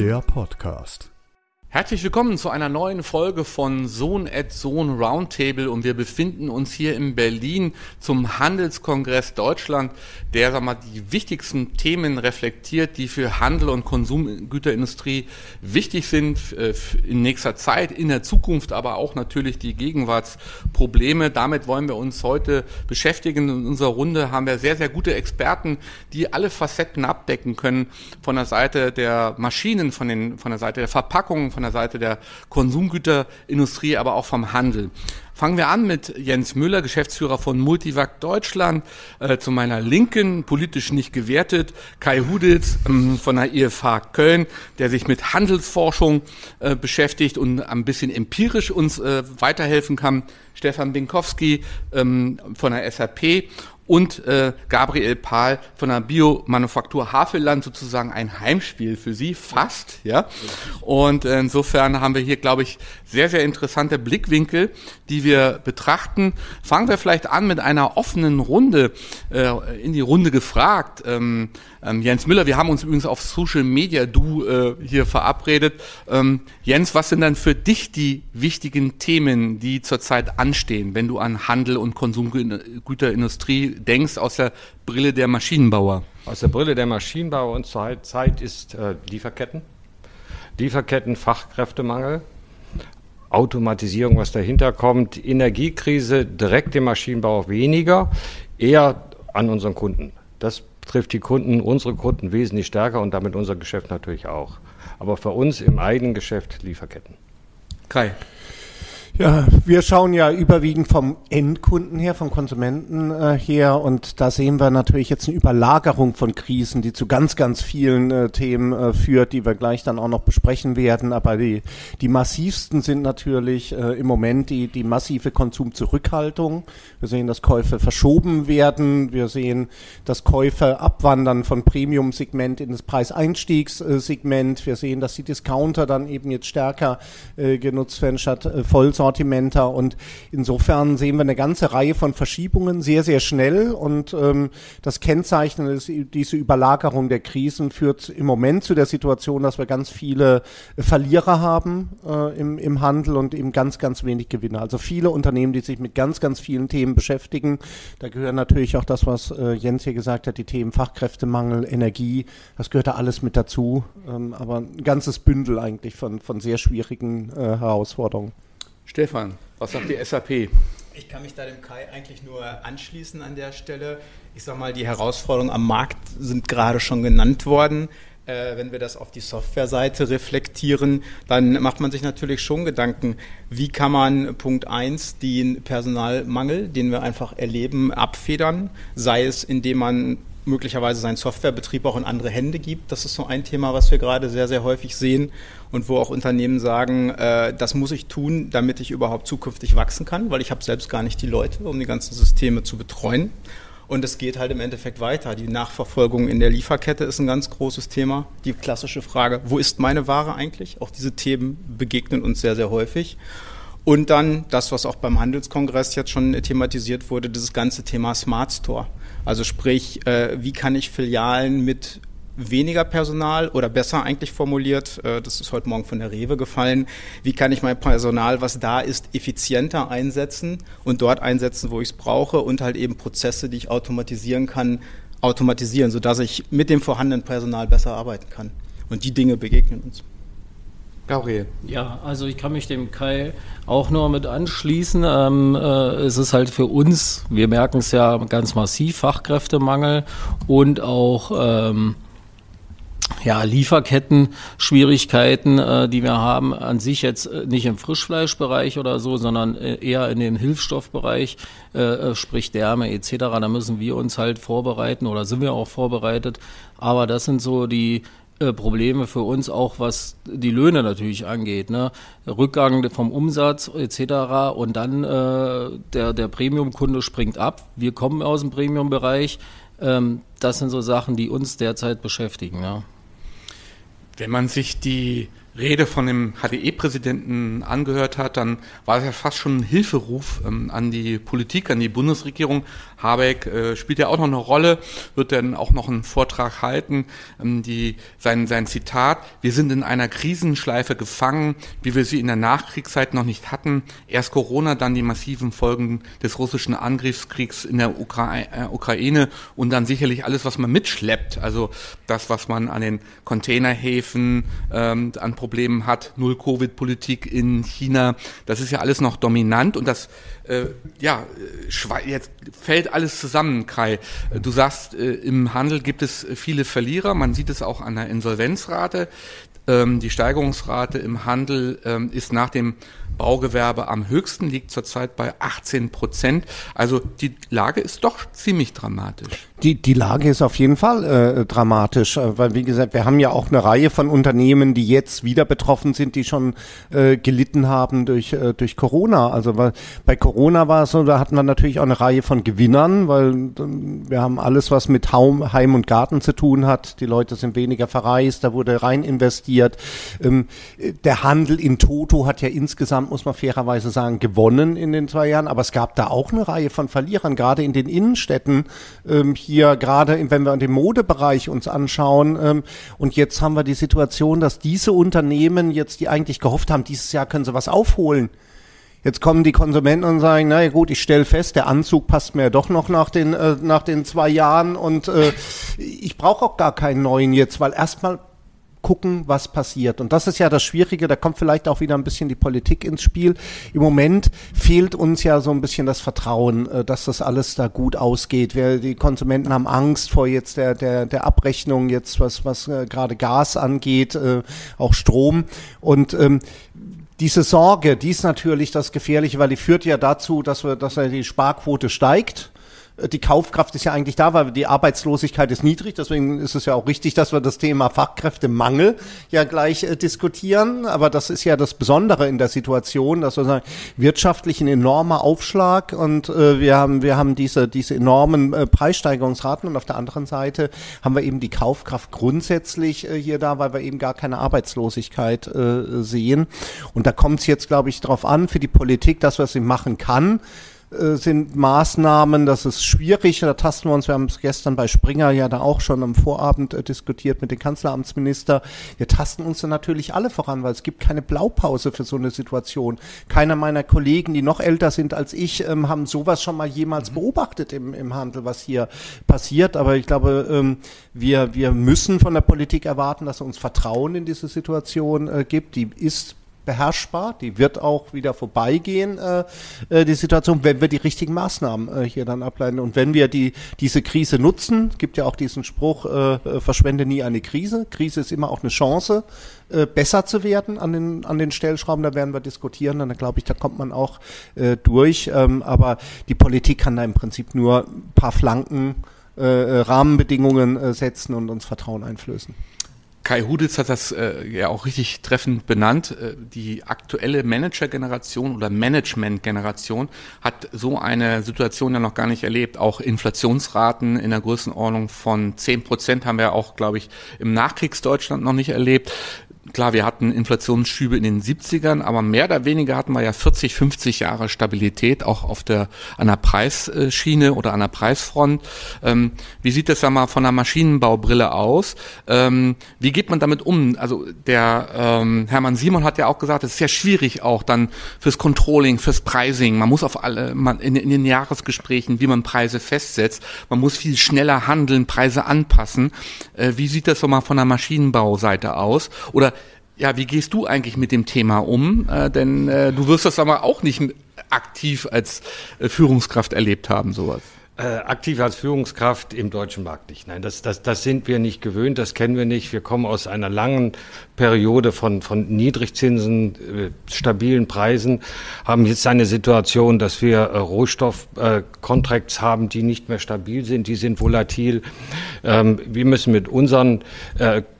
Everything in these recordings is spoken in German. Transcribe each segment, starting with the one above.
Der Podcast. Herzlich willkommen zu einer neuen Folge von Sohn at Sohn Roundtable und wir befinden uns hier in Berlin zum Handelskongress Deutschland, der sag mal, die wichtigsten Themen reflektiert, die für Handel und Konsumgüterindustrie wichtig sind äh, in nächster Zeit, in der Zukunft, aber auch natürlich die Gegenwartsprobleme. Damit wollen wir uns heute beschäftigen. In unserer Runde haben wir sehr, sehr gute Experten, die alle Facetten abdecken können, von der Seite der Maschinen, von, den, von der Seite der Verpackungen, von der Seite der Konsumgüterindustrie, aber auch vom Handel. Fangen wir an mit Jens Müller, Geschäftsführer von Multivac Deutschland. Äh, zu meiner Linken, politisch nicht gewertet, Kai Huditz ähm, von der IFH Köln, der sich mit Handelsforschung äh, beschäftigt und ein bisschen empirisch uns äh, weiterhelfen kann. Stefan Binkowski ähm, von der SAP und äh, Gabriel Pahl von der Biomanufaktur Havelland sozusagen ein Heimspiel für Sie, fast, ja. Und äh, insofern haben wir hier, glaube ich, sehr, sehr interessante Blickwinkel, die wir betrachten. Fangen wir vielleicht an mit einer offenen Runde, äh, in die Runde gefragt. Ähm, ähm, Jens Müller, wir haben uns übrigens auf Social Media Du äh, hier verabredet. Ähm, Jens, was sind dann für dich die wichtigen Themen, die zurzeit anstehen, wenn du an Handel und Konsumgüterindustrie denkst aus der Brille der Maschinenbauer? Aus der Brille der Maschinenbauer und zur Zeit ist äh, Lieferketten. Lieferketten, Fachkräftemangel, Automatisierung, was dahinter kommt, Energiekrise direkt dem Maschinenbau weniger, eher an unseren Kunden. Das trifft die Kunden, unsere Kunden wesentlich stärker und damit unser Geschäft natürlich auch. Aber für uns im eigenen Geschäft Lieferketten. Kai. Ja, wir schauen ja überwiegend vom Endkunden her, vom Konsumenten äh, her und da sehen wir natürlich jetzt eine Überlagerung von Krisen, die zu ganz, ganz vielen äh, Themen äh, führt, die wir gleich dann auch noch besprechen werden. Aber die, die massivsten sind natürlich äh, im Moment die, die massive Konsumzurückhaltung. Wir sehen, dass Käufe verschoben werden. Wir sehen, dass Käufe abwandern von Premium-Segment in das Preiseinstiegssegment. Wir sehen, dass die Discounter dann eben jetzt stärker äh, genutzt werden statt äh, Vollsorten. Sortimenter und insofern sehen wir eine ganze Reihe von Verschiebungen sehr, sehr schnell und ähm, das Kennzeichnen ist, diese Überlagerung der Krisen führt im Moment zu der Situation, dass wir ganz viele Verlierer haben äh, im, im Handel und eben ganz, ganz wenig Gewinner. Also viele Unternehmen, die sich mit ganz, ganz vielen Themen beschäftigen. Da gehören natürlich auch das, was äh, Jens hier gesagt hat, die Themen Fachkräftemangel, Energie, das gehört da alles mit dazu. Ähm, aber ein ganzes Bündel eigentlich von, von sehr schwierigen äh, Herausforderungen. Stefan, was sagt die SAP? Ich kann mich da dem Kai eigentlich nur anschließen an der Stelle. Ich sage mal, die Herausforderungen am Markt sind gerade schon genannt worden. Äh, wenn wir das auf die Softwareseite reflektieren, dann macht man sich natürlich schon Gedanken, wie kann man Punkt 1 den Personalmangel, den wir einfach erleben, abfedern, sei es indem man möglicherweise seinen Softwarebetrieb auch in andere Hände gibt. Das ist so ein Thema, was wir gerade sehr, sehr häufig sehen und wo auch Unternehmen sagen, äh, das muss ich tun, damit ich überhaupt zukünftig wachsen kann, weil ich habe selbst gar nicht die Leute, um die ganzen Systeme zu betreuen. Und es geht halt im Endeffekt weiter. Die Nachverfolgung in der Lieferkette ist ein ganz großes Thema. Die klassische Frage, wo ist meine Ware eigentlich? Auch diese Themen begegnen uns sehr, sehr häufig. Und dann das, was auch beim Handelskongress jetzt schon thematisiert wurde, dieses ganze Thema Smart Store. Also sprich, äh, wie kann ich Filialen mit weniger Personal oder besser eigentlich formuliert, äh, das ist heute Morgen von der Rewe gefallen, wie kann ich mein Personal, was da ist, effizienter einsetzen und dort einsetzen, wo ich es brauche und halt eben Prozesse, die ich automatisieren kann, automatisieren, sodass ich mit dem vorhandenen Personal besser arbeiten kann. Und die Dinge begegnen uns. Gabriel. Ja, also ich kann mich dem Kai auch nur mit anschließen. Ähm, äh, es ist halt für uns, wir merken es ja ganz massiv, Fachkräftemangel und auch ähm, ja, Lieferketten-Schwierigkeiten, äh, die wir haben, an sich jetzt äh, nicht im Frischfleischbereich oder so, sondern äh, eher in den Hilfsstoffbereich, äh, äh, sprich Därme etc. Da müssen wir uns halt vorbereiten oder sind wir auch vorbereitet. Aber das sind so die äh, Probleme für uns auch, was die Löhne natürlich angeht. Ne? Rückgang vom Umsatz etc. Und dann äh, der, der Premium-Kunde springt ab. Wir kommen aus dem Premium-Bereich. Ähm, das sind so Sachen, die uns derzeit beschäftigen. Ja. Wenn man sich die Rede von dem HDE-Präsidenten angehört hat, dann war es ja fast schon ein Hilferuf ähm, an die Politik, an die Bundesregierung. Habeck äh, spielt ja auch noch eine Rolle, wird dann auch noch einen Vortrag halten. Ähm, die, sein, sein Zitat, wir sind in einer Krisenschleife gefangen, wie wir sie in der Nachkriegszeit noch nicht hatten. Erst Corona, dann die massiven Folgen des russischen Angriffskriegs in der Ukra äh, Ukraine und dann sicherlich alles, was man mitschleppt. Also das, was man an den Containerhäfen, ähm, an Problemen hat, Null-Covid-Politik in China, das ist ja alles noch dominant und das äh, ja, jetzt fällt alles zusammen, Kai. Du sagst, äh, im Handel gibt es viele Verlierer, man sieht es auch an der Insolvenzrate. Ähm, die Steigerungsrate im Handel ähm, ist nach dem Baugewerbe am höchsten, liegt zurzeit bei 18 Prozent. Also die Lage ist doch ziemlich dramatisch. Die, die Lage ist auf jeden Fall äh, dramatisch, äh, weil wie gesagt, wir haben ja auch eine Reihe von Unternehmen, die jetzt wieder betroffen sind, die schon äh, gelitten haben durch, äh, durch Corona. Also weil bei Corona war es so, da hatten wir natürlich auch eine Reihe von Gewinnern, weil äh, wir haben alles, was mit Haum, Heim und Garten zu tun hat. Die Leute sind weniger verreist, da wurde rein investiert. Ähm, der Handel in Toto hat ja insgesamt muss man fairerweise sagen, gewonnen in den zwei Jahren. Aber es gab da auch eine Reihe von Verlierern, gerade in den Innenstädten. Ähm, hier gerade, wenn wir den Modebereich uns anschauen. Ähm, und jetzt haben wir die Situation, dass diese Unternehmen jetzt, die eigentlich gehofft haben, dieses Jahr können sie was aufholen. Jetzt kommen die Konsumenten und sagen, na ja gut, ich stelle fest, der Anzug passt mir doch noch nach den, äh, nach den zwei Jahren und äh, ich brauche auch gar keinen neuen jetzt, weil erstmal gucken, was passiert. Und das ist ja das Schwierige, da kommt vielleicht auch wieder ein bisschen die Politik ins Spiel. Im Moment fehlt uns ja so ein bisschen das Vertrauen, äh, dass das alles da gut ausgeht. Wir, die Konsumenten haben Angst vor jetzt der, der, der Abrechnung, jetzt was, was äh, gerade Gas angeht, äh, auch Strom. Und ähm, diese Sorge, die ist natürlich das Gefährliche, weil die führt ja dazu, dass wir, dass die Sparquote steigt die Kaufkraft ist ja eigentlich da, weil die Arbeitslosigkeit ist niedrig. Deswegen ist es ja auch richtig, dass wir das Thema Fachkräftemangel ja gleich äh, diskutieren. Aber das ist ja das Besondere in der Situation, dass wir sagen, wirtschaftlich ein enormer Aufschlag und äh, wir haben, wir haben diese, diese enormen äh, Preissteigerungsraten und auf der anderen Seite haben wir eben die Kaufkraft grundsätzlich äh, hier da, weil wir eben gar keine Arbeitslosigkeit äh, sehen. Und da kommt es jetzt, glaube ich, darauf an, für die Politik, dass was sie machen kann, sind Maßnahmen, das ist schwierig, da tasten wir uns, wir haben es gestern bei Springer ja da auch schon am Vorabend äh, diskutiert mit dem Kanzleramtsminister, wir tasten uns da natürlich alle voran, weil es gibt keine Blaupause für so eine Situation. Keiner meiner Kollegen, die noch älter sind als ich, ähm, haben sowas schon mal jemals mhm. beobachtet im, im Handel, was hier passiert, aber ich glaube, ähm, wir, wir müssen von der Politik erwarten, dass er uns Vertrauen in diese Situation äh, gibt, die ist beherrschbar, die wird auch wieder vorbeigehen, äh, äh, die Situation, wenn wir die richtigen Maßnahmen äh, hier dann ableiten. Und wenn wir die, diese Krise nutzen, gibt ja auch diesen Spruch, verschwende nie eine Krise. Krise ist immer auch eine Chance, besser zu werden an den, an den Stellschrauben, da werden wir diskutieren, dann glaube ich, da kommt man auch durch. Ähm, aber die Politik kann da im Prinzip nur ein paar Flanken, Rahmenbedingungen setzen und uns Vertrauen einflößen. Kai Huditz hat das äh, ja auch richtig treffend benannt. Äh, die aktuelle Manager-Generation oder Management-Generation hat so eine Situation ja noch gar nicht erlebt. Auch Inflationsraten in der Größenordnung von 10 Prozent haben wir auch, glaube ich, im Nachkriegsdeutschland noch nicht erlebt klar, wir hatten Inflationsschübe in den 70ern, aber mehr oder weniger hatten wir ja 40, 50 Jahre Stabilität auch auf der, an der Preisschiene oder an der Preisfront. Ähm, wie sieht das da mal von der Maschinenbaubrille aus? Ähm, wie geht man damit um? Also der ähm, Hermann Simon hat ja auch gesagt, es ist sehr schwierig auch dann fürs Controlling, fürs Pricing. Man muss auf alle, man in, in den Jahresgesprächen, wie man Preise festsetzt, man muss viel schneller handeln, Preise anpassen. Äh, wie sieht das so mal von der Maschinenbauseite aus? Oder ja, wie gehst du eigentlich mit dem Thema um? Äh, denn äh, du wirst das aber auch nicht aktiv als äh, Führungskraft erlebt haben, sowas. Äh, aktiv als Führungskraft im deutschen Markt nicht. Nein, das, das, das sind wir nicht gewöhnt, das kennen wir nicht. Wir kommen aus einer langen Periode von, von Niedrigzinsen, äh, stabilen Preisen, haben jetzt eine Situation, dass wir äh, Rohstoffcontracts äh, haben, die nicht mehr stabil sind, die sind volatil. Ähm, wir müssen mit unseren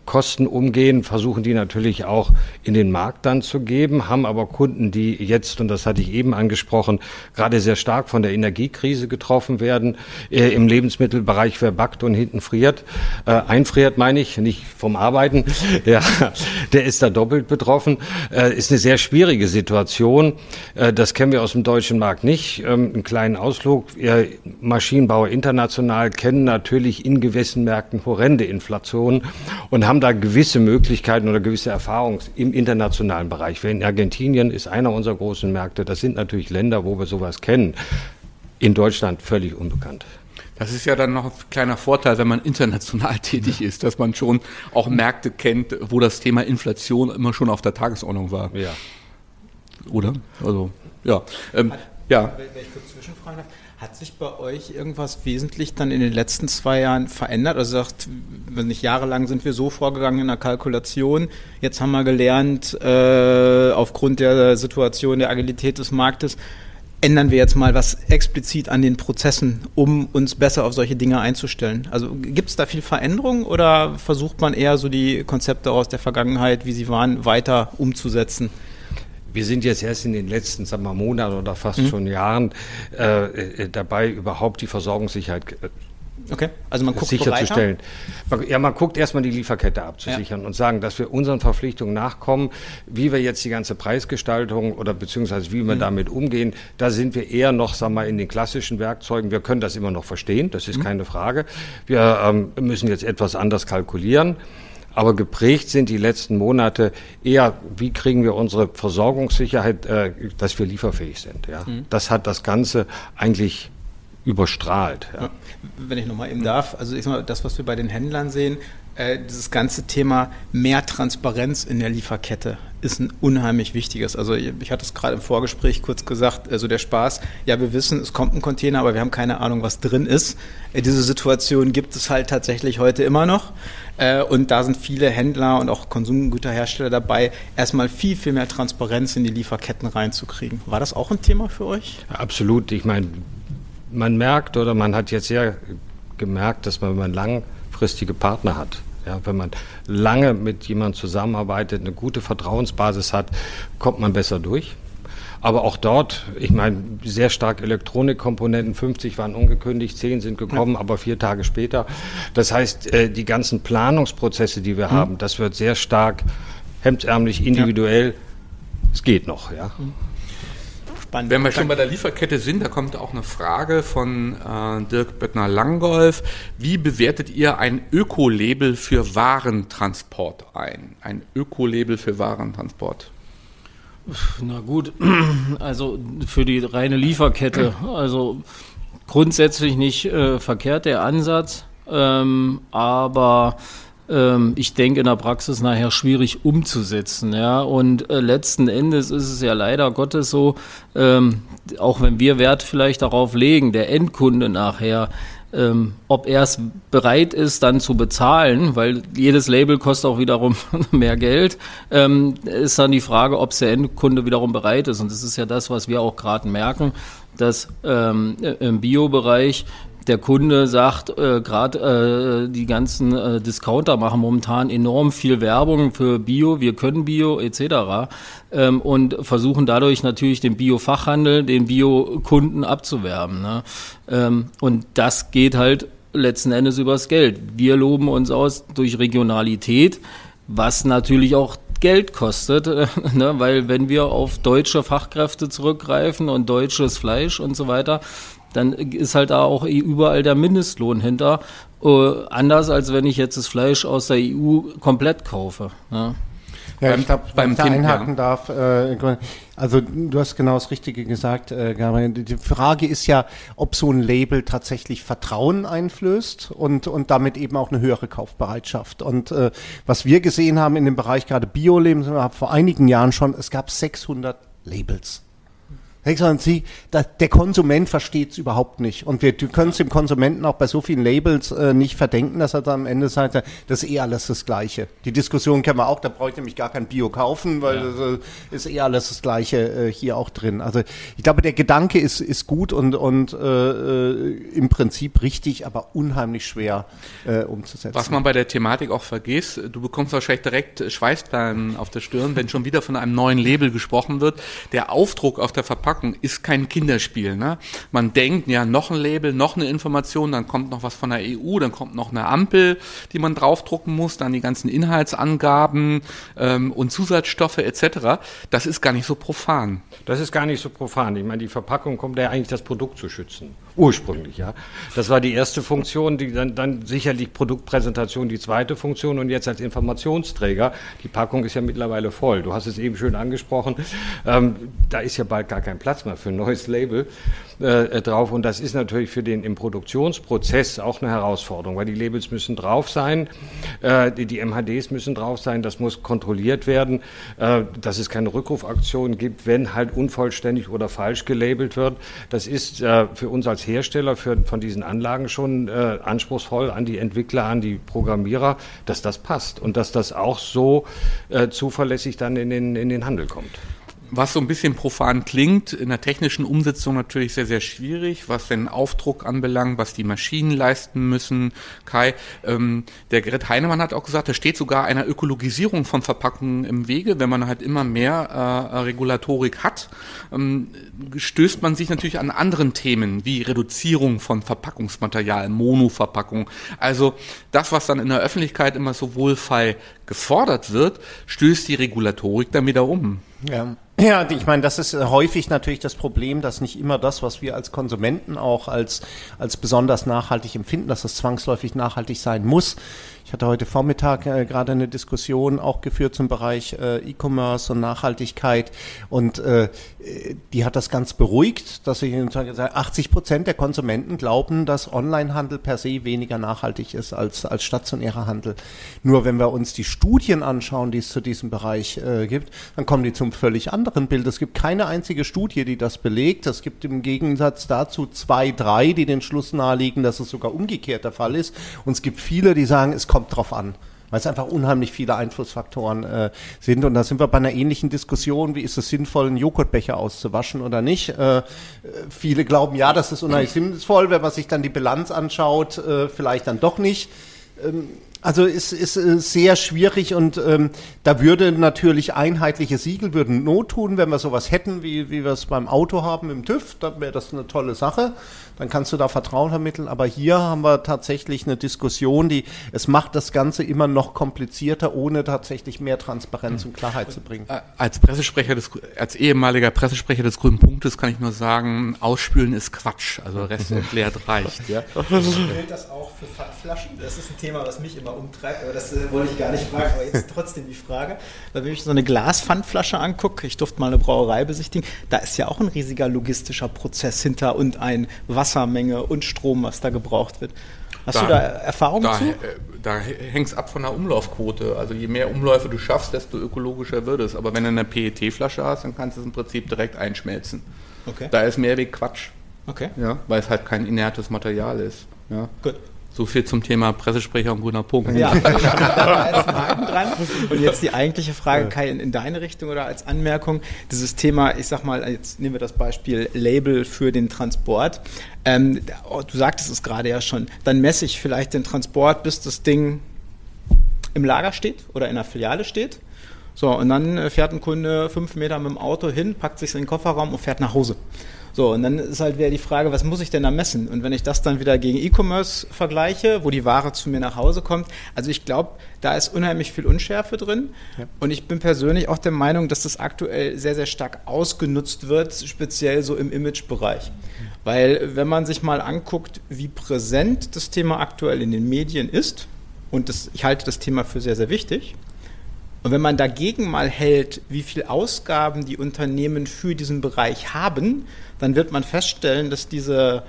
Kosten umgehen, versuchen die natürlich auch in den Markt dann zu geben, haben aber Kunden, die jetzt, und das hatte ich eben angesprochen, gerade sehr stark von der Energiekrise getroffen werden. Äh, Im Lebensmittelbereich, wer backt und hinten friert, äh, einfriert meine ich, nicht vom Arbeiten, ja, der ist da doppelt betroffen. Äh, ist eine sehr schwierige Situation. Äh, das kennen wir aus dem deutschen Markt nicht. Ähm, einen kleinen Ausflug. Maschinenbauer international kennen natürlich in gewissen Märkten horrende Inflation und haben da gewisse Möglichkeiten oder gewisse Erfahrungen im internationalen Bereich. In Argentinien ist einer unserer großen Märkte. Das sind natürlich Länder, wo wir sowas kennen. In Deutschland völlig unbekannt. Das ist ja dann noch ein kleiner Vorteil, wenn man international tätig ist, dass man schon auch Märkte kennt, wo das Thema Inflation immer schon auf der Tagesordnung war. Ja. Oder? Also, ja. Ähm, ja. Wenn ich kurz zwischenfragen darf, hat sich bei euch irgendwas wesentlich dann in den letzten zwei Jahren verändert? Also sagt, wenn nicht jahrelang sind wir so vorgegangen in der Kalkulation, jetzt haben wir gelernt, äh, aufgrund der Situation der Agilität des Marktes, ändern wir jetzt mal was explizit an den Prozessen, um uns besser auf solche Dinge einzustellen? Also gibt es da viel Veränderung oder versucht man eher so die Konzepte aus der Vergangenheit, wie sie waren, weiter umzusetzen? Wir sind jetzt erst in den letzten sagen wir, Monaten oder fast mhm. schon Jahren äh, äh dabei, überhaupt die Versorgungssicherheit äh, okay. also man guckt sicherzustellen. Ja, man guckt erstmal die Lieferkette abzusichern ja. und sagen, dass wir unseren Verpflichtungen nachkommen, wie wir jetzt die ganze Preisgestaltung oder beziehungsweise wie wir mhm. damit umgehen. Da sind wir eher noch, sagen wir, in den klassischen Werkzeugen. Wir können das immer noch verstehen, das ist mhm. keine Frage. Wir ähm, müssen jetzt etwas anders kalkulieren. Aber geprägt sind die letzten Monate eher, wie kriegen wir unsere Versorgungssicherheit, äh, dass wir lieferfähig sind. Ja? Mhm. Das hat das Ganze eigentlich überstrahlt. Ja. Wenn ich nochmal eben darf, also ich sag mal, das, was wir bei den Händlern sehen, äh, dieses ganze Thema mehr Transparenz in der Lieferkette ist ein unheimlich wichtiges. Also ich, ich hatte es gerade im Vorgespräch kurz gesagt, also der Spaß, ja, wir wissen, es kommt ein Container, aber wir haben keine Ahnung, was drin ist. Äh, diese Situation gibt es halt tatsächlich heute immer noch. Äh, und da sind viele Händler und auch Konsumgüterhersteller dabei, erstmal viel, viel mehr Transparenz in die Lieferketten reinzukriegen. War das auch ein Thema für euch? Absolut. Ich meine, man merkt oder man hat jetzt ja gemerkt, dass man, wenn man langfristige Partner hat, ja, wenn man lange mit jemandem zusammenarbeitet, eine gute Vertrauensbasis hat, kommt man besser durch. Aber auch dort, ich meine, sehr stark Elektronikkomponenten, 50 waren ungekündigt, 10 sind gekommen, ja. aber vier Tage später. Das heißt, äh, die ganzen Planungsprozesse, die wir mhm. haben, das wird sehr stark hemdsärmlich, individuell. Ja. Es geht noch, ja. Mhm. Spannend. Wenn wir schon bei der Lieferkette sind, da kommt auch eine Frage von äh, Dirk Böttner-Langolf. Wie bewertet ihr ein Öko-Label für Warentransport ein? Ein Öko-Label für Warentransport? Na gut, also für die reine Lieferkette, also grundsätzlich nicht äh, verkehrt der Ansatz, ähm, aber ähm, ich denke in der Praxis nachher schwierig umzusetzen. Ja? Und äh, letzten Endes ist es ja leider Gottes so, ähm, auch wenn wir Wert vielleicht darauf legen, der Endkunde nachher ähm, ob er es bereit ist, dann zu bezahlen, weil jedes Label kostet auch wiederum mehr Geld, ähm, ist dann die Frage, ob der Endkunde wiederum bereit ist. Und das ist ja das, was wir auch gerade merken, dass ähm, im Bio-Bereich der Kunde sagt, äh, gerade äh, die ganzen äh, Discounter machen momentan enorm viel Werbung für Bio, wir können Bio etc. Ähm, und versuchen dadurch natürlich den Bio-Fachhandel, den Bio-Kunden abzuwerben. Ne? Ähm, und das geht halt letzten Endes übers Geld. Wir loben uns aus durch Regionalität, was natürlich auch Geld kostet, ne? weil wenn wir auf deutsche Fachkräfte zurückgreifen und deutsches Fleisch und so weiter, dann ist halt da auch überall der Mindestlohn hinter. Äh, anders als wenn ich jetzt das Fleisch aus der EU komplett kaufe. Ja. Ja, ich glaube, beim Thema einhaken darf, äh, also du hast genau das Richtige gesagt, äh, Gabriel. Die Frage ist ja, ob so ein Label tatsächlich Vertrauen einflößt und, und damit eben auch eine höhere Kaufbereitschaft. Und äh, was wir gesehen haben in dem Bereich gerade Bio-Lebensmittel, vor einigen Jahren schon, es gab 600 Labels. Sie, der Konsument versteht es überhaupt nicht. Und wir können es dem Konsumenten auch bei so vielen Labels äh, nicht verdenken, dass er dann am Ende sagt, das ist eh alles das Gleiche. Die Diskussion kennen wir auch, da brauche ich nämlich gar kein Bio kaufen, weil ja. das äh, ist eh alles das Gleiche äh, hier auch drin. Also ich glaube, der Gedanke ist, ist gut und, und äh, äh im Prinzip richtig, aber unheimlich schwer äh, umzusetzen. Was man bei der Thematik auch vergisst, du bekommst wahrscheinlich direkt Schweißperlen auf der Stirn, wenn schon wieder von einem neuen Label gesprochen wird. Der Aufdruck auf der Verpackung verpacken, ist kein Kinderspiel. Ne? Man denkt, ja, noch ein Label, noch eine Information, dann kommt noch was von der EU, dann kommt noch eine Ampel, die man draufdrucken muss, dann die ganzen Inhaltsangaben ähm, und Zusatzstoffe etc. Das ist gar nicht so profan. Das ist gar nicht so profan. Ich meine, die Verpackung kommt ja eigentlich das Produkt zu schützen. Ursprünglich, ja. Das war die erste Funktion, die dann, dann sicherlich Produktpräsentation die zweite Funktion und jetzt als Informationsträger. Die Packung ist ja mittlerweile voll. Du hast es eben schön angesprochen. Ähm, da ist ja bald gar kein Platz mehr für ein neues Label äh, drauf. Und das ist natürlich für den im Produktionsprozess auch eine Herausforderung, weil die Labels müssen drauf sein, äh, die, die, MHDs müssen drauf sein, das muss kontrolliert werden, äh, dass es keine Rückrufaktion gibt, wenn halt unvollständig oder falsch gelabelt wird. Das ist äh, für uns als Hersteller für, von diesen Anlagen schon äh, anspruchsvoll an die Entwickler, an die Programmierer, dass das passt und dass das auch so äh, zuverlässig dann in den, in den Handel kommt was so ein bisschen profan klingt, in der technischen Umsetzung natürlich sehr, sehr schwierig, was den Aufdruck anbelangt, was die Maschinen leisten müssen. Kai, ähm, der Gerrit Heinemann hat auch gesagt, da steht sogar einer Ökologisierung von Verpackungen im Wege. Wenn man halt immer mehr äh, Regulatorik hat, ähm, stößt man sich natürlich an anderen Themen wie Reduzierung von Verpackungsmaterial, Monoverpackung. Also das, was dann in der Öffentlichkeit immer so wohlfeil gefordert wird, stößt die Regulatorik dann wieder um. Ja. Ja, ich meine, das ist häufig natürlich das Problem, dass nicht immer das, was wir als Konsumenten auch als, als besonders nachhaltig empfinden, dass das zwangsläufig nachhaltig sein muss. Ich hatte heute Vormittag äh, gerade eine Diskussion auch geführt zum Bereich äh, E-Commerce und Nachhaltigkeit und äh, die hat das ganz beruhigt, dass ich gesagt 80 Prozent der Konsumenten glauben, dass Onlinehandel per se weniger nachhaltig ist als, als stationärer Handel. Nur wenn wir uns die Studien anschauen, die es zu diesem Bereich äh, gibt, dann kommen die zum völlig anderen Bild. Es gibt keine einzige Studie, die das belegt. Es gibt im Gegensatz dazu zwei, drei, die den Schluss nahelegen, dass es sogar umgekehrt der Fall ist. Und es gibt viele, die sagen, es kommt kommt drauf an weil es einfach unheimlich viele Einflussfaktoren äh, sind. Und da sind wir bei einer ähnlichen Diskussion, wie ist es sinnvoll, einen Joghurtbecher auszuwaschen oder nicht. Äh, viele glauben, ja, das ist unheimlich sinnvoll, wenn man sich dann die Bilanz anschaut, äh, vielleicht dann doch nicht. Ähm, also es ist, äh, sehr schwierig und ähm, da würde natürlich einheitliche Siegel würden Not tun, wenn wir sowas hätten, wie, wie wir es beim Auto haben im TÜV, dann wäre das eine tolle Sache. Dann kannst du da Vertrauen vermitteln. Aber hier haben wir tatsächlich eine Diskussion, die es macht das Ganze immer noch komplizierter, ohne tatsächlich mehr Transparenz und Klarheit zu bringen. Äh, als Pressesprecher des, als ehemaliger Pressesprecher des Grünen Punktes kann ich nur sagen, ausspülen ist Quatsch. Also Rest erklärt reicht. Ja. Gilt das auch für Flaschen? Das ist ein Thema, was mich immer umtreibt, aber das äh, wollte ich gar nicht fragen, aber jetzt trotzdem die Frage. Weil wenn ich so eine Glaspfandflasche angucke, ich durfte mal eine Brauerei besichtigen, da ist ja auch ein riesiger logistischer Prozess hinter und ein Wassermenge und Strom, was da gebraucht wird. Hast da, du da Erfahrung da, zu? Äh, da hängt es ab von der Umlaufquote. Also je mehr Umläufe du schaffst, desto ökologischer wird es. Aber wenn du eine PET-Flasche hast, dann kannst du es im Prinzip direkt einschmelzen. Okay. Da ist Mehrweg Quatsch. Okay. Ja, weil es halt kein inertes Material ist. Ja. Gut. So viel zum Thema Pressesprecher und grüner Punkt. Ja, dran. Und jetzt die eigentliche Frage, Kai, in, in, deine Richtung oder als Anmerkung, dieses Thema, ich sag mal, jetzt nehmen wir das Beispiel Label für den Transport. Ähm, oh, du sagtest es gerade ja schon, dann messe ich vielleicht den Transport, bis das Ding im Lager steht oder in der Filiale steht. So, und dann fährt ein Kunde fünf Meter mit dem Auto hin, packt sich in den Kofferraum und fährt nach Hause. So, und dann ist halt wieder die Frage, was muss ich denn da messen? Und wenn ich das dann wieder gegen E-Commerce vergleiche, wo die Ware zu mir nach Hause kommt, also ich glaube, da ist unheimlich viel Unschärfe drin. Ja. Und ich bin persönlich auch der Meinung, dass das aktuell sehr, sehr stark ausgenutzt wird, speziell so im Image-Bereich. Weil wenn man sich mal anguckt, wie präsent das Thema aktuell in den Medien ist, und das, ich halte das Thema für sehr, sehr wichtig, und wenn man dagegen mal hält, wie viel Ausgaben die Unternehmen für diesen Bereich haben, dann wird man feststellen, dass diese,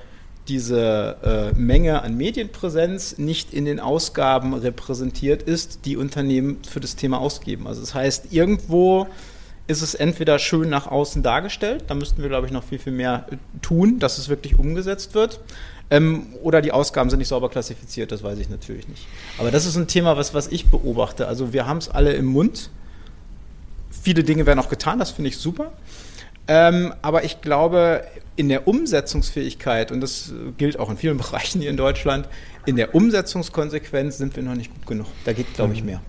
diese äh, Menge an Medienpräsenz nicht in den Ausgaben repräsentiert ist, die Unternehmen für das Thema ausgeben. Also das heißt, irgendwo ist es entweder schön nach außen dargestellt, da müssten wir, glaube ich, noch viel, viel mehr äh, tun, dass es wirklich umgesetzt wird. Ähm, oder die Ausgaben sind nicht sauber klassifiziert, das weiß ich natürlich nicht. Aber das ist ein Thema, was, was ich beobachte. Also wir haben es alle im Mund. Viele Dinge werden auch getan, das finde ich super. Ähm, aber ich glaube, in der Umsetzungsfähigkeit, und das gilt auch in vielen Bereichen hier in Deutschland, in der Umsetzungskonsequenz sind wir noch nicht gut genug. Da geht, glaube ich, mehr.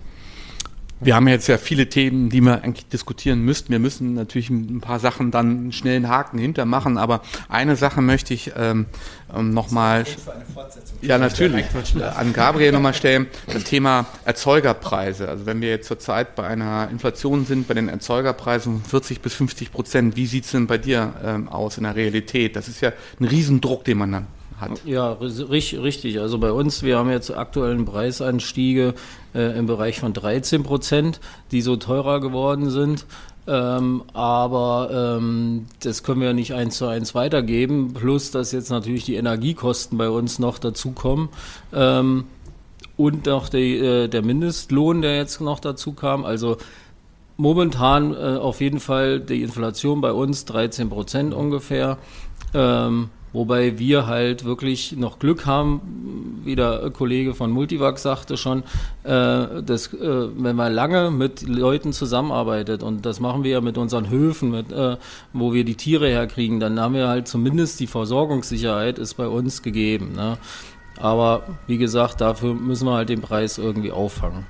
Wir haben jetzt ja viele Themen, die wir eigentlich diskutieren müssten. Wir müssen natürlich ein paar Sachen dann einen schnellen Haken hintermachen, aber eine Sache möchte ich ähm, ähm nochmal, ja natürlich, an Gabriel nochmal stellen, das Thema Erzeugerpreise. Also wenn wir jetzt zurzeit bei einer Inflation sind, bei den Erzeugerpreisen 40 bis 50 Prozent, wie sieht es denn bei dir ähm, aus in der Realität? Das ist ja ein Riesendruck, den man dann hat. Ja, richtig. Also bei uns, wir haben jetzt aktuellen Preisanstiege äh, im Bereich von 13 Prozent, die so teurer geworden sind. Ähm, aber ähm, das können wir nicht eins zu eins weitergeben. Plus, dass jetzt natürlich die Energiekosten bei uns noch dazukommen. Ähm, und noch die, äh, der Mindestlohn, der jetzt noch dazu kam. Also momentan äh, auf jeden Fall die Inflation bei uns 13 Prozent ungefähr. Ähm, Wobei wir halt wirklich noch Glück haben, wie der Kollege von Multivac sagte schon, äh, dass, äh, wenn man lange mit Leuten zusammenarbeitet, und das machen wir ja mit unseren Höfen, mit, äh, wo wir die Tiere herkriegen, dann haben wir halt zumindest die Versorgungssicherheit ist bei uns gegeben. Ne? Aber wie gesagt, dafür müssen wir halt den Preis irgendwie auffangen.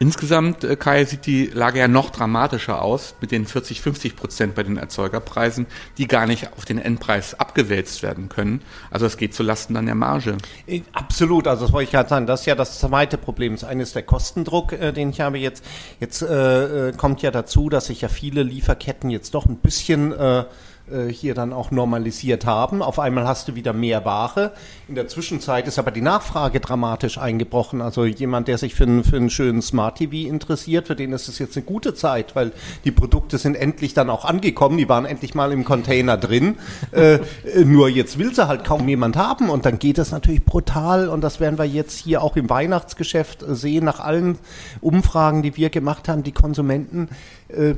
Insgesamt, äh, Kai, sieht die Lage ja noch dramatischer aus mit den 40, 50 Prozent bei den Erzeugerpreisen, die gar nicht auf den Endpreis abgewälzt werden können. Also es geht zulasten dann der Marge. Äh, absolut, also das wollte ich gerade sagen. Das ist ja das zweite Problem. Das eine ist der Kostendruck, äh, den ich habe jetzt. Jetzt äh, kommt ja dazu, dass sich ja viele Lieferketten jetzt doch ein bisschen äh, äh, hier dann auch normalisiert haben. Auf einmal hast du wieder mehr Ware. In der Zwischenzeit ist aber die Nachfrage dramatisch eingebrochen. Also jemand, der sich für einen, für einen schönen Smart TV interessiert, für den ist es jetzt eine gute Zeit, weil die Produkte sind endlich dann auch angekommen. Die waren endlich mal im Container drin. äh, nur jetzt will sie halt kaum jemand haben und dann geht es natürlich brutal und das werden wir jetzt hier auch im Weihnachtsgeschäft sehen. Nach allen Umfragen, die wir gemacht haben, die Konsumenten äh,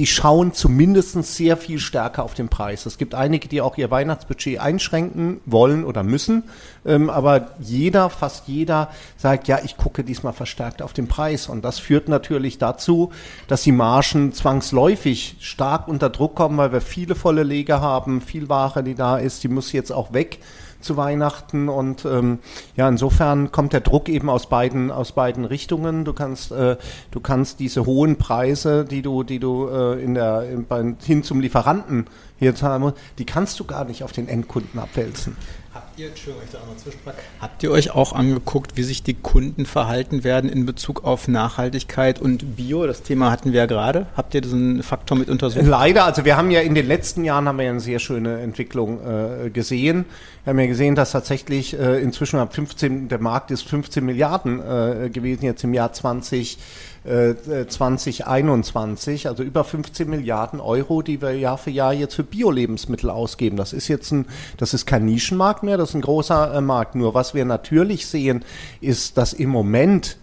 die schauen zumindest sehr viel stärker auf den Preis. Es gibt einige, die auch ihr Weihnachtsbudget einschränken wollen oder müssen, ähm, aber jeder, fast jeder sagt, ja, ich gucke diesmal verstärkt auf den Preis. Und das führt natürlich dazu, dass die Margen zwangsläufig stark unter Druck kommen, weil wir viele volle Leger haben, viel Ware, die da ist, die muss jetzt auch weg zu Weihnachten und ähm, ja, insofern kommt der Druck eben aus beiden aus beiden Richtungen. Du kannst äh, du kannst diese hohen Preise, die du die du äh, in der in, bei, hin zum Lieferanten hier zahlen musst, die kannst du gar nicht auf den Endkunden abwälzen. Habt ihr, Entschuldigung, ich da noch Zwischenfrage. Habt ihr euch auch angeguckt, wie sich die Kunden verhalten werden in Bezug auf Nachhaltigkeit und Bio? Das Thema hatten wir ja gerade. Habt ihr diesen Faktor mit untersucht? Leider, also wir haben ja in den letzten Jahren haben wir ja eine sehr schöne Entwicklung äh, gesehen. Wir haben ja gesehen, dass tatsächlich äh, inzwischen ab 15, der Markt ist 15 Milliarden äh, gewesen jetzt im Jahr 20 2021, äh, also über 15 Milliarden Euro, die wir Jahr für Jahr jetzt für Bio-Lebensmittel ausgeben. Das ist jetzt ein, das ist kein Nischenmarkt mehr, das ist ein großer äh, Markt. Nur was wir natürlich sehen, ist, dass im Moment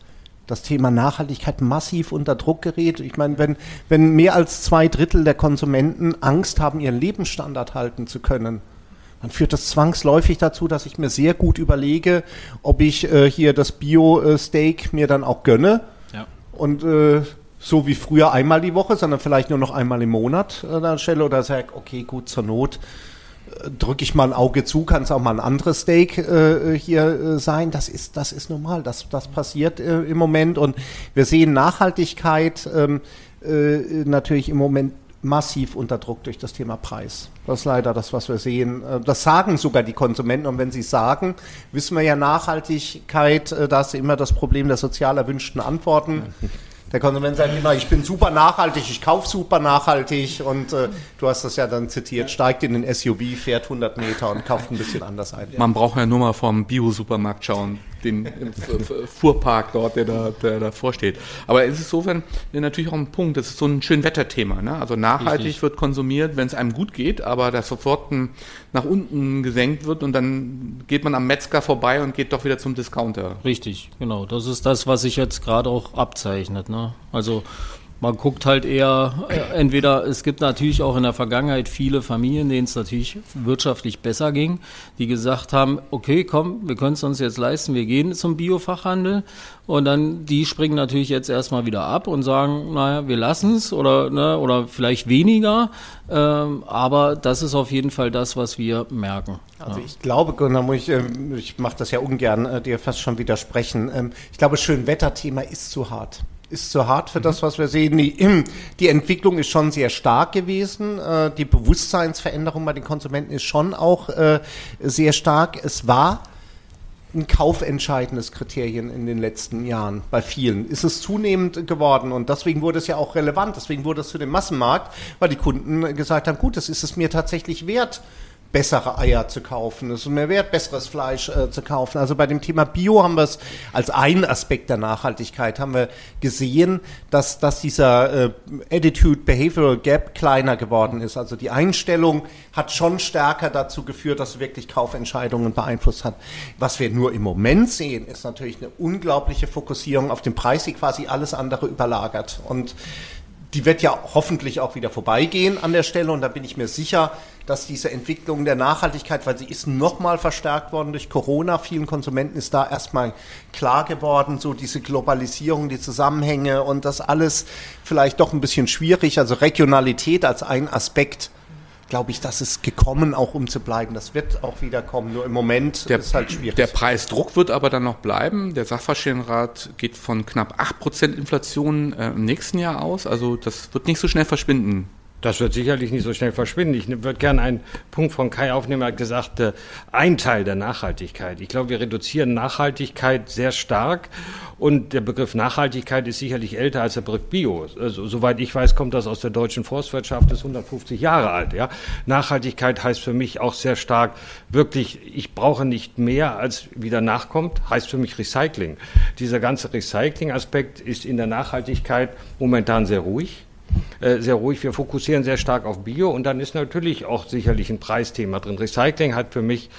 das Thema Nachhaltigkeit massiv unter Druck gerät. Ich meine, wenn, wenn mehr als zwei Drittel der Konsumenten Angst haben, ihren Lebensstandard halten zu können, dann führt das zwangsläufig dazu, dass ich mir sehr gut überlege, ob ich äh, hier das Bio-Steak mir dann auch gönne und äh, so wie früher einmal die Woche, sondern vielleicht nur noch einmal im Monat an der Stelle oder sag, okay, gut, zur Not äh, drücke ich mal ein Auge zu, kann es auch mal ein anderes Steak äh, hier äh, sein. Das ist, das ist normal, das, das passiert äh, im Moment und wir sehen Nachhaltigkeit ähm, äh, natürlich im Moment massiv unter Druck durch das Thema Preis. Das ist leider das, was wir sehen. Äh, das sagen sogar die Konsumenten. Und wenn sie sagen, wissen wir ja Nachhaltigkeit, äh, da ist immer das Problem der sozial erwünschten Antworten. Der Konsument sagt immer, ich bin super nachhaltig, ich kaufe super nachhaltig und äh, du hast das ja dann zitiert, steigt in den SUV, fährt 100 Meter und kauft ein bisschen anders ein. Man braucht ja nur mal vom Bio-Supermarkt schauen den Fuhrpark dort, der da, der davor steht. Aber es ist insofern natürlich auch ein Punkt, das ist so ein schön Wetterthema. Ne? Also nachhaltig Richtig. wird konsumiert, wenn es einem gut geht, aber das sofort nach unten gesenkt wird und dann geht man am Metzger vorbei und geht doch wieder zum Discounter. Richtig, genau. Das ist das, was sich jetzt gerade auch abzeichnet. Ne? Also Man guckt halt eher, äh, entweder es gibt natürlich auch in der Vergangenheit viele Familien, denen es natürlich wirtschaftlich besser ging, die gesagt haben, okay, komm, wir können es uns jetzt leisten, wir gehen zum Biofachhandel und dann die springen natürlich jetzt erstmal wieder ab und sagen, naja, wir lassen es oder, ne, oder vielleicht weniger, ähm, aber das ist auf jeden Fall das, was wir merken. Also ja. ich glaube, Gunnar, muss ich, ähm, ich mache das ja ungern, äh, dir fast schon widersprechen. Ähm, ich glaube, Schönwetterthema ist zu hart ist zu hart für das, was wir sehen. Die, die Entwicklung ist schon sehr stark gewesen. Äh, die Bewusstseinsveränderung bei den Konsumenten ist schon auch äh, sehr stark. Es war ein kaufentscheidendes Kriterien in den letzten Jahren bei vielen. Ist es zunehmend geworden und deswegen wurde es ja auch relevant. Deswegen wurde es zu dem Massenmarkt, weil die Kunden gesagt haben, gut, das ist es mir tatsächlich wert, bessere Eier zu kaufen, es ist mehr wert, besseres Fleisch äh, zu kaufen. Also bei dem Thema Bio haben wir es als einen Aspekt der Nachhaltigkeit haben wir gesehen, dass, dass dieser äh, Attitude Behavioral Gap kleiner geworden ist. Also die Einstellung hat schon stärker dazu geführt, dass wirklich Kaufentscheidungen beeinflusst hat. Was wir nur im Moment sehen, ist natürlich eine unglaubliche Fokussierung auf den Preis, die quasi alles andere überlagert. Und die wird ja hoffentlich auch wieder vorbeigehen an der Stelle. Und da bin ich mir sicher, dass diese Entwicklung der Nachhaltigkeit, weil sie ist nochmal verstärkt worden durch Corona, vielen Konsumenten ist da erstmal klar geworden, so diese Globalisierung, die Zusammenhänge und das alles vielleicht doch ein bisschen schwierig, also Regionalität als ein Aspekt glaube ich, das ist gekommen, auch um zu bleiben. Das wird auch wieder kommen. Nur im Moment der, ist halt schwierig. Der Preisdruck wird aber dann noch bleiben. Der Sachverständigenrat geht von knapp 8% Inflation äh, im nächsten Jahr aus. Also das wird nicht so schnell verschwinden. Das wird sicherlich nicht so schnell verschwinden. Ich würde gerne einen Punkt von Kai aufnehmen. Er hat gesagt, äh, ein Teil der Nachhaltigkeit. Ich glaube, wir reduzieren Nachhaltigkeit sehr stark. Und der Begriff Nachhaltigkeit ist sicherlich älter als der Begriff Bio. Also, soweit ich weiß, kommt das aus der deutschen Forstwirtschaft, ist 150 Jahre alt. Ja? Nachhaltigkeit heißt für mich auch sehr stark, wirklich, ich brauche nicht mehr, als wieder nachkommt, heißt für mich Recycling. Dieser ganze Recycling-Aspekt ist in der Nachhaltigkeit momentan sehr ruhig. Äh, sehr ruhig. Wir fokussieren sehr stark auf Bio und dann ist natürlich auch sicherlich ein Preisthema drin. Recycling hat für mich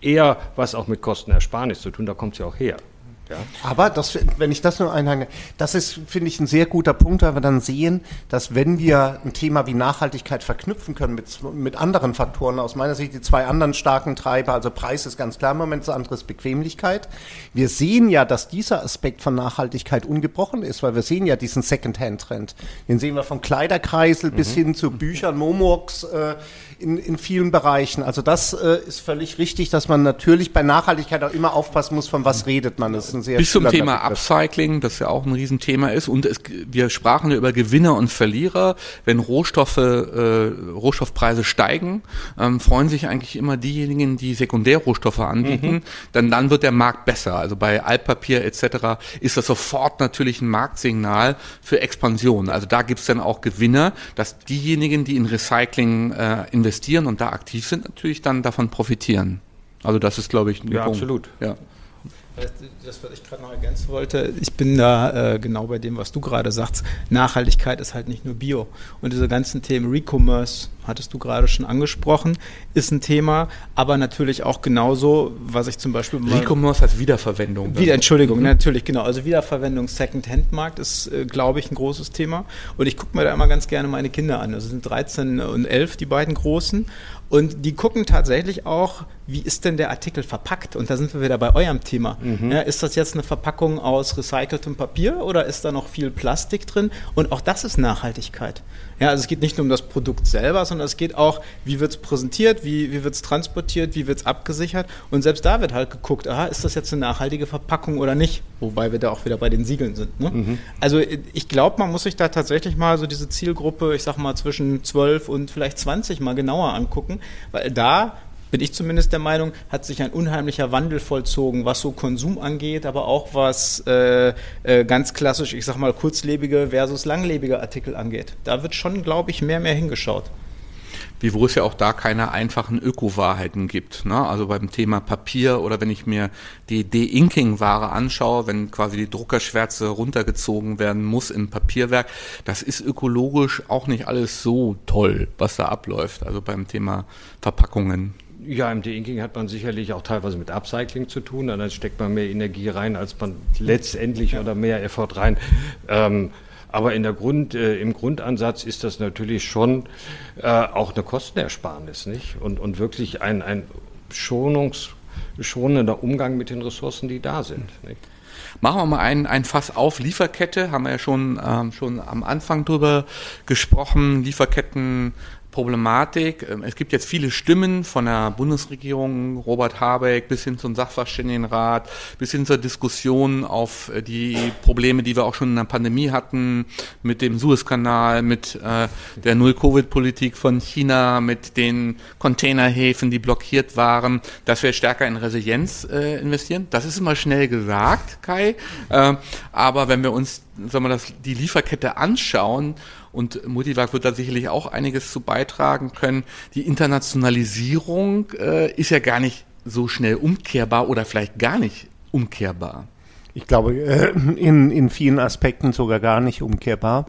eher was auch mit Kostenersparnis zu tun, da kommt es ja auch her. Ja. Aber das, wenn ich das nur einhange, das ist, finde ich, ein sehr guter Punkt, weil wir dann sehen, dass wenn wir ein Thema wie Nachhaltigkeit verknüpfen können mit, mit anderen Faktoren, aus meiner Sicht die zwei anderen starken Treiber, also Preis ist ganz klar im Moment, das andere ist Bequemlichkeit. Wir sehen ja, dass dieser Aspekt von Nachhaltigkeit ungebrochen ist, weil wir sehen ja diesen Secondhand-Trend. Den sehen wir vom Kleiderkreisel mhm. bis hin zu Büchern, Momox, äh, in, in vielen Bereichen. Also das äh, ist völlig richtig, dass man natürlich bei Nachhaltigkeit auch immer aufpassen muss, von was redet man. Das ein sehr Bis zum Thema Begriff. Upcycling, das ja auch ein Riesenthema ist. Und es, wir sprachen ja über Gewinner und Verlierer. Wenn Rohstoffe, äh, Rohstoffpreise steigen, ähm, freuen sich eigentlich immer diejenigen, die Sekundärrohstoffe anbieten. Mhm. Dann, dann wird der Markt besser. Also bei Altpapier etc. ist das sofort natürlich ein Marktsignal für Expansion. Also da gibt es dann auch Gewinner, dass diejenigen, die in Recycling äh, investieren, investieren und da aktiv sind, natürlich dann davon profitieren. Also das ist, glaube ich, ein ja, Punkt. Absolut. Ja, absolut das, was ich gerade noch ergänzen wollte, ich bin da äh, genau bei dem, was du gerade sagst. Nachhaltigkeit ist halt nicht nur Bio. Und diese ganzen Themen Recommerce, hattest du gerade schon angesprochen, ist ein Thema, aber natürlich auch genauso, was ich zum Beispiel Recommerce als Wiederverwendung. Wieder, Entschuldigung, mhm. natürlich, genau. Also Wiederverwendung Second-Hand-Markt ist, äh, glaube ich, ein großes Thema. Und ich gucke mir da immer ganz gerne meine Kinder an. Also sind 13 und 11 die beiden Großen. Und die gucken tatsächlich auch, wie ist denn der Artikel verpackt? Und da sind wir wieder bei eurem Thema. Mhm. Ja, ist das jetzt eine Verpackung aus recyceltem Papier oder ist da noch viel Plastik drin? Und auch das ist Nachhaltigkeit. Ja, also es geht nicht nur um das Produkt selber, sondern es geht auch, wie wird es präsentiert, wie, wie wird es transportiert, wie wird es abgesichert. Und selbst da wird halt geguckt, aha, ist das jetzt eine nachhaltige Verpackung oder nicht? Wobei wir da auch wieder bei den Siegeln sind. Ne? Mhm. Also ich glaube, man muss sich da tatsächlich mal so diese Zielgruppe, ich sag mal zwischen 12 und vielleicht 20 mal genauer angucken, weil da bin ich zumindest der Meinung, hat sich ein unheimlicher Wandel vollzogen, was so Konsum angeht, aber auch was äh, äh, ganz klassisch, ich sag mal, kurzlebige versus langlebige Artikel angeht. Da wird schon, glaube ich, mehr mehr hingeschaut. Wie wo es ja auch da keine einfachen Öko-Wahrheiten gibt. Ne? Also beim Thema Papier oder wenn ich mir die De-Inking-Ware anschaue, wenn quasi die Druckerschwärze runtergezogen werden muss im Papierwerk, das ist ökologisch auch nicht alles so toll, was da abläuft. Also beim Thema Verpackungen. Ja, im De-Inking hat man sicherlich auch teilweise mit Upcycling zu tun. Dann steckt man mehr Energie rein, als man letztendlich oder mehr Effort rein. Ähm, Aber in der Grund, äh, im Grundansatz ist das natürlich schon äh, auch eine Kostenersparnis, nicht? Und, und wirklich ein, ein Schonungs, schonender Umgang mit den Ressourcen, die da sind. Nicht? Machen wir mal ein, ein Fass auf. Lieferkette, haben wir ja schon, ähm, schon am Anfang drüber gesprochen. Lieferketten Problematik. Ähm, es gibt jetzt viele Stimmen von der Bundesregierung, Robert Habeck, bis hin zum Sachverständigenrat, bis hin zur Diskussion auf äh, die Probleme, die wir auch schon in der Pandemie hatten, mit dem Suezkanal, mit äh, der Null-Covid-Politik von China, mit den Containerhäfen, die blockiert waren, dass wir stärker in Resilienz äh, investieren. Das ist immer schnell gesagt, Kai. Äh, aber wenn wir uns sagen wir, das, die Lieferkette anschauen, und Multivac wird da sicherlich auch einiges zu beitragen können. Die Internationalisierung äh, ist ja gar nicht so schnell umkehrbar oder vielleicht gar nicht umkehrbar. Ich glaube, äh, in, in vielen Aspekten sogar gar nicht umkehrbar.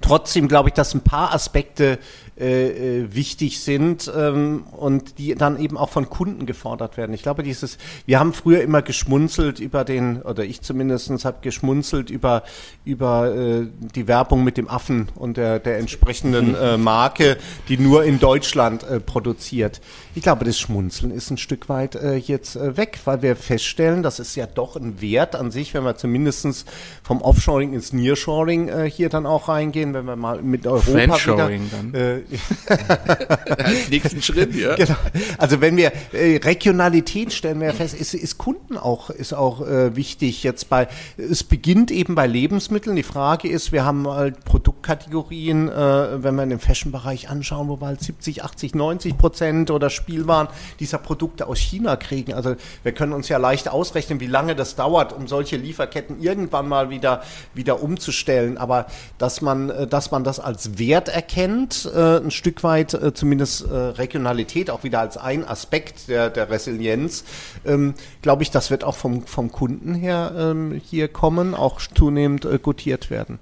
Trotzdem glaube ich, dass ein paar Aspekte äh, äh, wichtig sind ähm, und die dann eben auch von Kunden gefordert werden. Ich glaube, dieses, wir haben früher immer geschmunzelt über den, oder ich zumindest habe geschmunzelt über, über äh, die Werbung mit dem Affen und der, der entsprechenden äh, Marke, die nur in Deutschland äh, produziert. Ich glaube, das Schmunzeln ist ein Stück weit äh, jetzt äh, weg, weil wir feststellen, das ist ja doch ein Wert an sich, wenn wir zumindest vom Offshoring ins Nearshoring äh, hier dann auch reingehen, wenn wir mal mit Europa wieder, dann. Äh, Als nächsten Schritt, ja. Genau. Also wenn wir äh, Regionalität stellen wir fest, ist, ist Kunden auch, ist auch äh, wichtig jetzt bei, es beginnt eben bei Lebensmitteln. Die Frage ist, wir haben halt Produktkategorien, äh, wenn wir in den Fashion-Bereich anschauen, wo wir halt 70, 80, 90 Prozent oder Spielwaren dieser Produkte aus China kriegen. Also wir können uns ja leicht ausrechnen, wie lange das dauert, um solche Lieferketten irgendwann mal wieder, wieder umzustellen. Aber dass man, äh, dass man das als Wert erkennt, äh, ein Stück weit äh, zumindest äh, Regionalität auch wieder als ein Aspekt der, der Resilienz, ähm, glaube ich, das wird auch vom, vom Kunden her ähm, hier kommen, auch zunehmend äh, gutiert werden.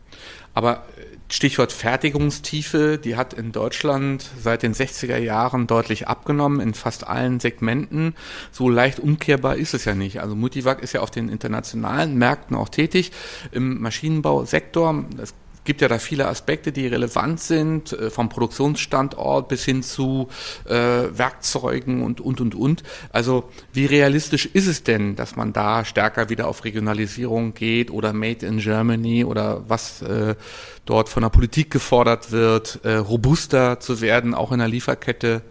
Aber äh, Stichwort Fertigungstiefe, die hat in Deutschland seit den 60er Jahren deutlich abgenommen in fast allen Segmenten. So leicht umkehrbar ist es ja nicht. Also Multivac ist ja auf den internationalen Märkten auch tätig. Im Maschinenbausektor, das gibt ja da viele Aspekte, die relevant sind, äh, vom Produktionsstandort bis hin zu äh, Werkzeugen und, und, und, und. Also wie realistisch ist es denn, dass man da stärker wieder auf Regionalisierung geht oder Made in Germany oder was äh, dort von der Politik gefordert wird, äh, robuster zu werden, auch in der Lieferkette?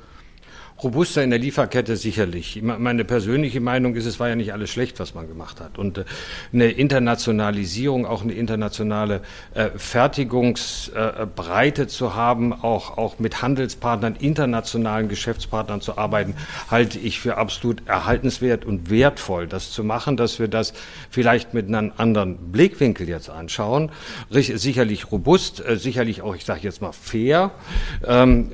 Robuster in der Lieferkette sicherlich. Meine persönliche Meinung ist, es war ja nicht alles schlecht, was man gemacht hat. Und äh, eine Internationalisierung, auch eine internationale äh, Fertigungsbreite zu haben, auch, auch mit Handelspartnern, internationalen Geschäftspartnern zu arbeiten, halte ich für absolut erhaltenswert und wertvoll, das zu machen, dass wir das vielleicht mit einem anderen Blickwinkel jetzt anschauen. Sicherlich robust, äh, sicherlich auch, ich sage jetzt mal fair, ähm,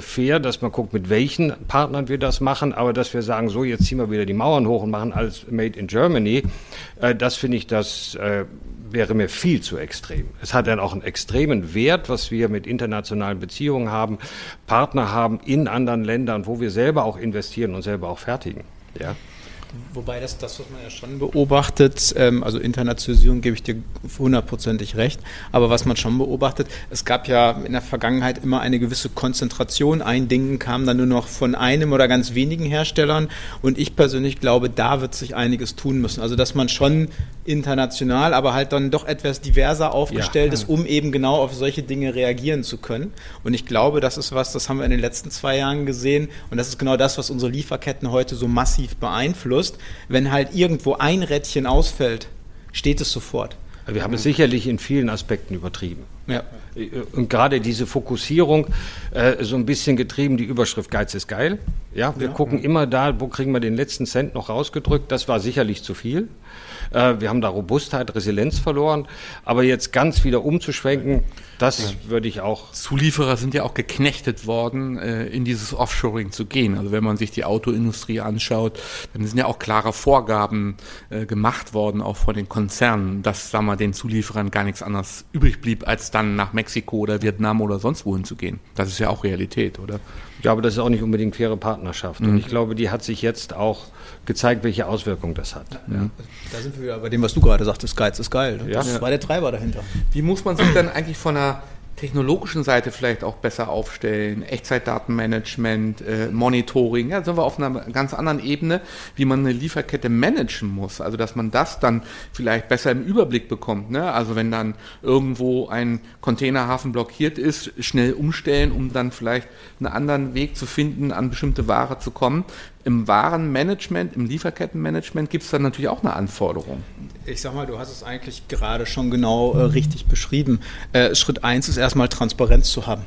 fair, dass man guckt, mit welchen Partnern wir das machen, aber dass wir sagen, so jetzt ziehen wir wieder die Mauern hoch und machen alles Made in Germany, äh, das finde ich, das äh, wäre mir viel zu extrem. Es hat dann auch einen extremen Wert, was wir mit internationalen Beziehungen haben, Partner haben in anderen Ländern, wo wir selber auch investieren und selber auch fertigen. Ja. Wobei das, das, was man ja schon beobachtet, ähm, also Internationalisierung gebe ich dir hundertprozentig recht, aber was man schon beobachtet, es gab ja in der Vergangenheit immer eine gewisse Konzentration. Ein Ding kam dann nur noch von einem oder ganz wenigen Herstellern und ich persönlich glaube, da wird sich einiges tun müssen. Also dass man schon international, aber halt dann doch etwas diverser aufgestellt ja. ist, um eben genau auf solche Dinge reagieren zu können. Und ich glaube, das ist was, das haben wir in den letzten zwei Jahren gesehen und das ist genau das, was unsere Lieferketten heute so massiv beeinflusst. Wenn halt irgendwo ein Rädchen ausfällt, steht es sofort. Wir haben es sicherlich in vielen Aspekten übertrieben. Ja. Und gerade diese Fokussierung, äh, so ein bisschen getrieben, die Überschrift Geiz ist geil. Ja, wir ja, gucken immer da, wo kriegen wir den letzten Cent noch rausgedrückt. Das war sicherlich zu viel. Äh, wir haben da Robustheit, Resilienz verloren. Aber jetzt ganz wieder umzuschwenken, das ja. würde ich auch. Zulieferer sind ja auch geknechtet worden, äh, in dieses Offshoring zu gehen. Also wenn man sich die Autoindustrie anschaut, dann sind ja auch klare Vorgaben äh, gemacht worden, auch von den Konzernen, dass, sagen wir, den Zulieferern gar nichts anderes übrig blieb, als dann nach Mexiko oder Vietnam oder sonst wohin zu gehen. Das ist ja auch Realität, oder? Ich glaube, das ist auch nicht unbedingt faire Partnerschaft. Mhm. Und ich glaube, die hat sich jetzt auch gezeigt, welche Auswirkungen das hat. Ja. Da sind wir wieder bei dem, was du gerade sagtest, Geiz ist geil. Das ja. war der Treiber dahinter. Wie muss man sich dann eigentlich von einer technologischen Seite vielleicht auch besser aufstellen, Echtzeitdatenmanagement, äh, Monitoring, ja, sind wir auf einer ganz anderen Ebene, wie man eine Lieferkette managen muss. Also dass man das dann vielleicht besser im Überblick bekommt. Ne? Also wenn dann irgendwo ein Containerhafen blockiert ist, schnell umstellen, um dann vielleicht einen anderen Weg zu finden, an bestimmte Ware zu kommen im Warenmanagement, im Lieferkettenmanagement gibt es dann natürlich auch eine Anforderung. Ich sag mal, du hast es eigentlich gerade schon genau äh, richtig beschrieben. Äh, Schritt eins ist erstmal Transparenz zu haben.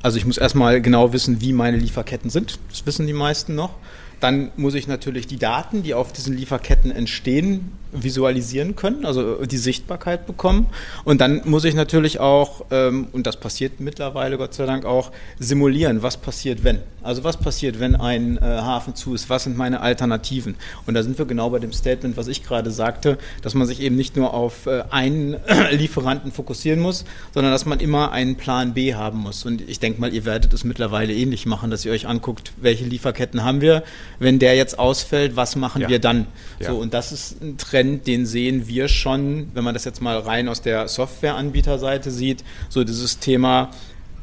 Also ich muss erstmal genau wissen, wie meine Lieferketten sind. Das wissen die meisten noch. Dann muss ich natürlich die Daten, die auf diesen Lieferketten entstehen, visualisieren können, also die Sichtbarkeit bekommen. Und dann muss ich natürlich auch, ähm, und das passiert mittlerweile Gott sei Dank auch, simulieren, was passiert, wenn. Also was passiert, wenn ein äh, Hafen zu ist, was sind meine Alternativen. Und da sind wir genau bei dem Statement, was ich gerade sagte, dass man sich eben nicht nur auf äh, einen Lieferanten fokussieren muss, sondern dass man immer einen Plan B haben muss. Und ich denke mal, ihr werdet es mittlerweile ähnlich machen, dass ihr euch anguckt, welche Lieferketten haben wir. Wenn der jetzt ausfällt, was machen ja. wir dann? Ja. So, und das ist ein Trend, den sehen wir schon, wenn man das jetzt mal rein aus der Softwareanbieterseite sieht, so dieses Thema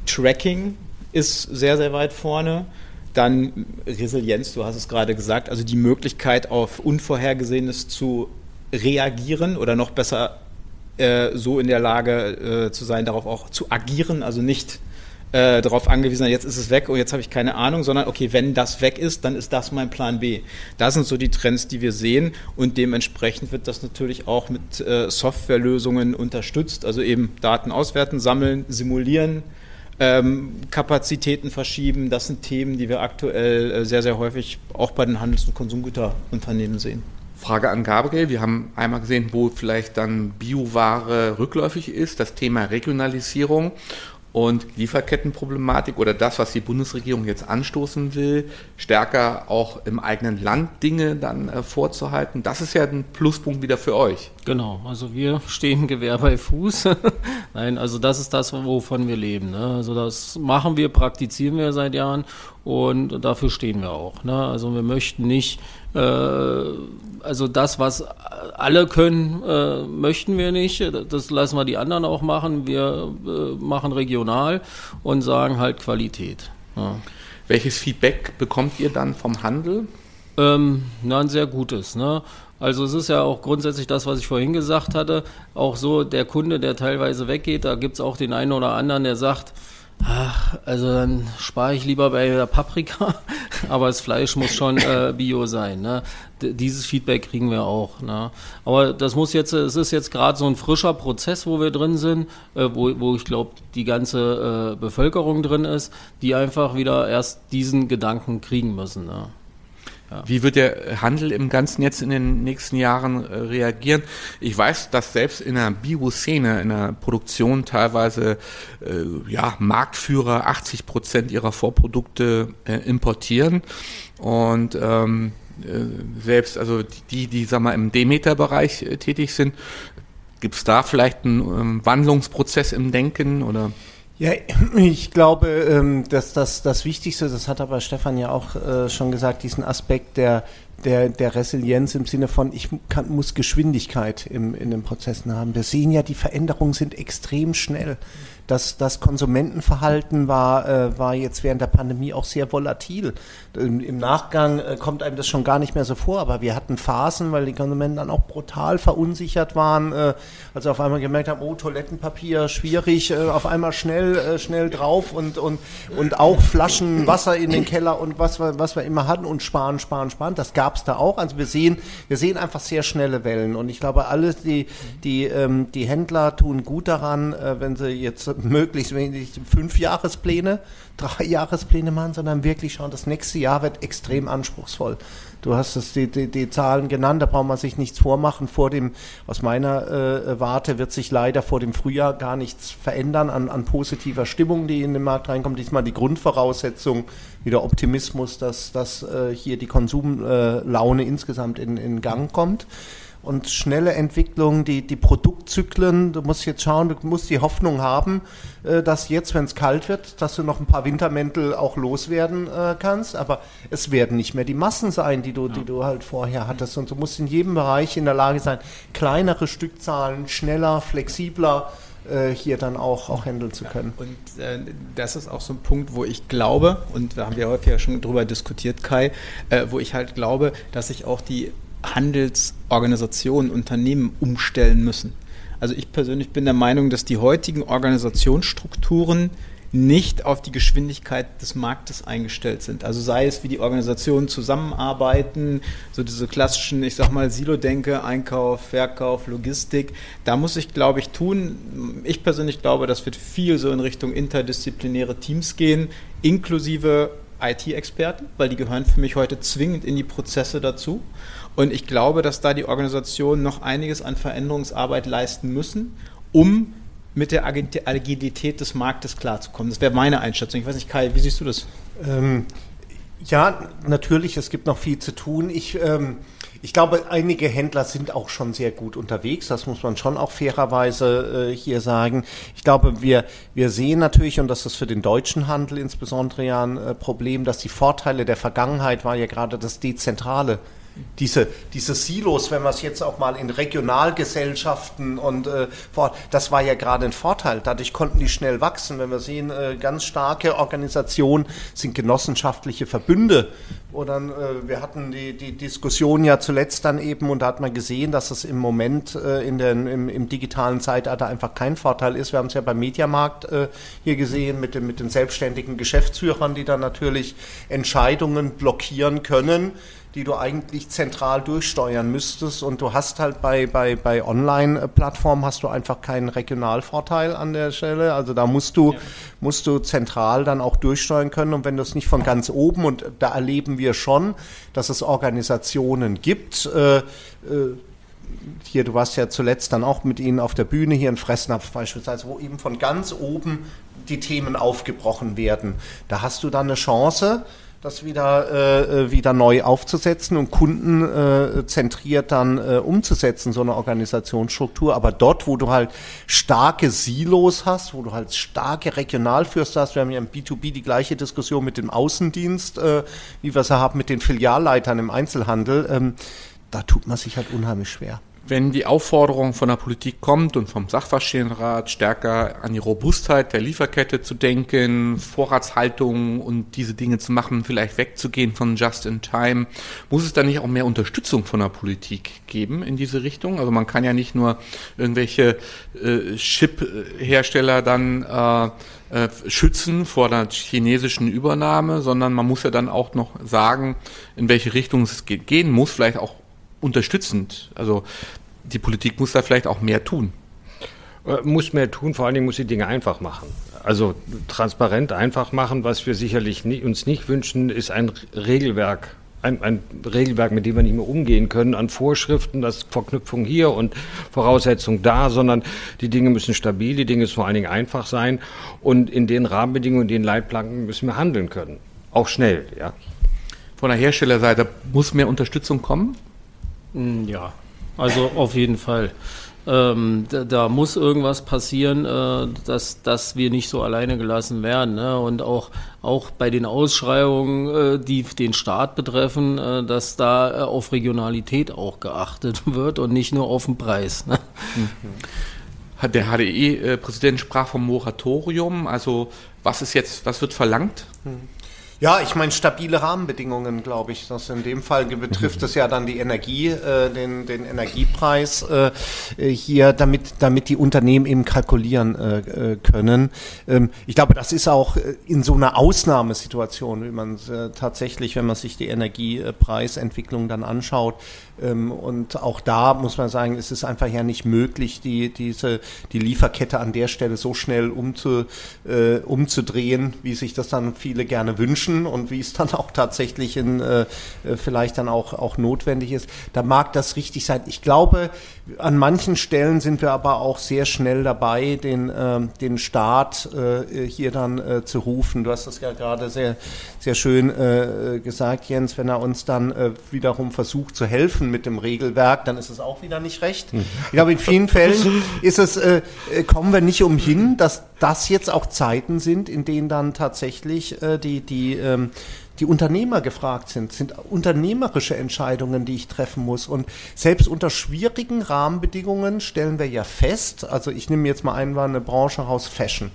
Tracking ist sehr, sehr weit vorne. Dann Resilienz, du hast es gerade gesagt, also die Möglichkeit auf Unvorhergesehenes zu reagieren oder noch besser äh, so in der Lage äh, zu sein, darauf auch zu agieren, also nicht äh, darauf angewiesen, jetzt ist es weg und jetzt habe ich keine Ahnung, sondern okay, wenn das weg ist, dann ist das mein Plan B. Das sind so die Trends, die wir sehen und dementsprechend wird das natürlich auch mit äh, Softwarelösungen unterstützt, also eben Daten auswerten, sammeln, simulieren. Ähm, Kapazitäten verschieben, das sind Themen, die wir aktuell äh, sehr, sehr häufig auch bei den Handels- und Konsumgüterunternehmen sehen. Frage an Gabriel. Wir haben einmal gesehen, wo vielleicht dann Bioware rückläufig ist, das Thema Regionalisierung und Lieferkettenproblematik oder das, was die Bundesregierung jetzt anstoßen will, stärker auch im eigenen Land Dinge dann äh, vorzuhalten. Das ist ja ein Pluspunkt wieder für euch. Genau, also wir stehen Gewehr bei Fuß. Nein, also das ist das, wovon wir leben. Ne? Also das machen wir, praktizieren wir seit Jahren und dafür stehen wir auch. Ne? Also wir möchten nicht also das, was alle können, äh, möchten wir nicht. Das lassen wir die anderen auch machen. Wir äh, machen regional und sagen halt Qualität. Ja. Welches Feedback bekommt ihr dann vom Handel? Ähm, na, ein sehr gutes. Ne? Also es ist ja auch grundsätzlich das, was ich vorhin gesagt hatte, auch so der Kunde, der teilweise weggeht, da gibt es auch den einen oder anderen, der sagt, Ach, also dann spare ich lieber bei der Paprika, aber das Fleisch muss schon äh, bio sein. Ne? Dieses Feedback kriegen wir auch. Ne? Aber das muss jetzt, es ist jetzt gerade so ein frischer Prozess, wo wir drin sind, äh, wo, wo ich glaube, die ganze äh, Bevölkerung drin ist, die einfach wieder erst diesen Gedanken kriegen müssen. Ne? Ja. Wie wird der Handel im Ganzen jetzt in den nächsten Jahren äh, reagieren? Ich weiß, dass selbst in der Bio-Szene, in der Produktion teilweise äh, ja, Marktführer 80 Prozent ihrer Vorprodukte äh, importieren und ähm, äh, selbst also die, die sag mal im Demeter-Bereich äh, tätig sind, gibt es da vielleicht einen ähm, Wandlungsprozess im Denken oder? Ja, ich glaube, ähm, dass das das Wichtigste, das hat aber Stefan ja auch äh, schon gesagt, diesen Aspekt der, der, der Resilienz im Sinne von, ich kann, muss Geschwindigkeit im, in den Prozessen haben. Wir sehen ja, die Veränderungen sind extrem schnell. Das, das Konsumentenverhalten war, äh, war jetzt während der Pandemie auch sehr volatil. Im, im Nachgang äh, kommt einem das schon gar nicht mehr so vor, aber wir hatten Phasen, weil die Konsumenten dann auch brutal verunsichert waren, äh, als sie auf einmal gemerkt haben, oh, Toilettenpapier, schwierig, äh, auf einmal schnell, äh, schnell drauf und, und, und auch Flaschen Wasser in den Keller und was was wir immer hatten und sparen, sparen, sparen. Das gab es da auch. Also wir sehen, wir sehen einfach sehr schnelle Wellen und ich glaube, alle die, die, ähm, die Händler tun gut daran, äh, wenn sie jetzt möglichst wenig fünf Jahrespläne, drei Jahrespläne machen, sondern wirklich schauen, das nächste Jahr wird extrem anspruchsvoll. Du hast es die, die, die Zahlen genannt, da braucht man sich nichts vormachen. Vor dem, aus meiner äh, Warte wird sich leider vor dem Frühjahr gar nichts verändern an, an positiver Stimmung, die in den Markt reinkommt. Diesmal die Grundvoraussetzung, wieder Optimismus, dass, dass äh, hier die Konsumlaune insgesamt in, in Gang kommt. Und schnelle Entwicklung, die, die Produktzyklen. Du musst jetzt schauen, du musst die Hoffnung haben, äh, dass jetzt, wenn es kalt wird, dass du noch ein paar Wintermäntel auch loswerden äh, kannst. Aber es werden nicht mehr die Massen sein, die du, ja. die du halt vorher hattest. Und du musst in jedem Bereich in der Lage sein, kleinere Stückzahlen, schneller, flexibler äh, hier dann auch, auch handeln zu können. Ja, und äh, das ist auch so ein Punkt, wo ich glaube, und da haben wir heute ja schon drüber diskutiert, Kai, äh, wo ich halt glaube, dass sich auch die Handelsorganisationen, Unternehmen umstellen müssen. Also ich persönlich bin der Meinung, dass die heutigen Organisationsstrukturen nicht auf die Geschwindigkeit des Marktes eingestellt sind. Also sei es, wie die Organisationen zusammenarbeiten, so diese klassischen, ich sag mal, Silo-Denke, Einkauf, Verkauf, Logistik. Da muss ich, glaube ich, tun. Ich persönlich glaube, das wird viel so in Richtung interdisziplinäre Teams gehen, inklusive IT-Experten, weil die gehören für mich heute zwingend in die Prozesse dazu. Und ich glaube, dass da die Organisationen noch einiges an Veränderungsarbeit leisten müssen, um mit der Agilität des Marktes klarzukommen. Das wäre meine Einschätzung. Ich weiß nicht, Kai, wie siehst du das? Ähm, ja, natürlich, es gibt noch viel zu tun. Ich, ähm, ich glaube, einige Händler sind auch schon sehr gut unterwegs. Das muss man schon auch fairerweise äh, hier sagen. Ich glaube, wir, wir sehen natürlich, und das ist für den deutschen Handel insbesondere ja ein äh, Problem, dass die Vorteile der Vergangenheit war ja gerade das Dezentrale diese, diese Silos, wenn man es jetzt auch mal in Regionalgesellschaften und äh, das war ja gerade ein Vorteil. Dadurch konnten die schnell wachsen. Wenn wir sehen, äh, ganz starke Organisationen sind genossenschaftliche Verbünde. Oder äh, wir hatten die, die Diskussion ja zuletzt dann eben und da hat man gesehen, dass es im Moment äh, in den, im, im digitalen Zeitalter einfach kein Vorteil ist. Wir haben es ja beim Mediamarkt äh, hier gesehen mit, dem, mit den selbstständigen Geschäftsführern, die dann natürlich Entscheidungen blockieren können die du eigentlich zentral durchsteuern müsstest. Und du hast halt bei, bei, bei Online-Plattformen hast du einfach keinen Regionalvorteil an der Stelle. Also da musst du, ja. musst du zentral dann auch durchsteuern können. Und wenn du es nicht von ganz oben, und da erleben wir schon, dass es Organisationen gibt, äh, äh, hier, du warst ja zuletzt dann auch mit ihnen auf der Bühne hier in Fressnapf beispielsweise, wo eben von ganz oben die Themen aufgebrochen werden. Da hast du dann eine Chance, das wieder, äh, äh, wieder neu aufzusetzen und kundenzentriert äh, dann äh, umzusetzen, so eine Organisationsstruktur. Aber dort, wo du halt starke Silos hast, wo du halt starke Regionalfürster hast, wir haben ja im B2B die gleiche Diskussion mit dem Außendienst, äh, wie wir sie haben mit den Filialleitern im Einzelhandel, ähm, da tut man sich halt unheimlich schwer wenn die Aufforderung von der Politik kommt und vom Sachverständigenrat stärker an die Robustheit der Lieferkette zu denken, Vorratshaltung und diese Dinge zu machen, vielleicht wegzugehen von Just in Time, muss es dann nicht auch mehr Unterstützung von der Politik geben in diese Richtung? Also man kann ja nicht nur irgendwelche äh, Chip-Hersteller dann äh, äh, schützen vor der chinesischen Übernahme, sondern man muss ja dann auch noch sagen, in welche Richtung es gehen muss, vielleicht auch unterstützend. Also die Politik muss da vielleicht auch mehr tun. Äh, muss mehr tun, vor allen Dingen muss die Dinge einfach machen. Also transparent einfach machen, was wir sicherlich nie, uns nicht wünschen, ist ein Regelwerk ein, ein, Regelwerk, mit dem wir nicht mehr umgehen können, an Vorschriften, das Verknüpfung hier und Voraussetzung da, sondern die Dinge müssen stabil, die Dinge müssen vor allen Dingen einfach sein und in den Rahmenbedingungen, in den Leitplanken müssen wir handeln können. Auch schnell, ja. Von der Herstellerseite muss mehr Unterstützung kommen? Hm, ja, also auf jeden Fall. Ähm, da, da, muss irgendwas passieren, äh, dass, dass wir nicht so alleine gelassen werden. Ne? Und auch, auch bei den Ausschreibungen, äh, die den Staat betreffen, äh, dass da äh, auf Regionalität auch geachtet wird und nicht nur auf den Preis. Ne? Mhm. Der HDE-Präsident sprach vom Moratorium. Also was ist jetzt, was wird verlangt? Mhm. Ja, ich meine stabile Rahmenbedingungen, glaube ich. Das in dem Fall betrifft es ja dann die Energie, äh, den, den Energiepreis äh, hier, damit, damit die Unternehmen eben kalkulieren äh, äh können. Ähm, ich glaube, das ist auch äh, in so einer Ausnahmesituation, wie man äh, tatsächlich, wenn man sich die Energiepreisentwicklung dann anschaut. Ähm, und auch da muss man sagen, es ist einfach ja nicht möglich, die, diese, die Lieferkette an der Stelle so schnell umzu, umzudrehen, wie sich das dann viele gerne wünschen wünschen und wie es dann auch tatsächlich in, äh, äh, vielleicht dann auch, auch notwendig ist, da mag das richtig sein. Ich glaube, an manchen Stellen sind wir aber auch sehr schnell dabei, den, äh, den Staat äh, hier dann äh, zu rufen. Du hast das ja gerade sehr, sehr schön äh, gesagt, Jens. Wenn er uns dann äh, wiederum versucht zu helfen mit dem Regelwerk, dann ist es auch wieder nicht recht. Mhm. Ich glaube, in vielen Fällen ist es, äh, kommen wir nicht umhin, dass das jetzt auch Zeiten sind, in denen dann tatsächlich die, die ähm, die Unternehmer gefragt sind, sind unternehmerische Entscheidungen, die ich treffen muss. Und selbst unter schwierigen Rahmenbedingungen stellen wir ja fest, also ich nehme jetzt mal einmal eine Branche raus, Fashion.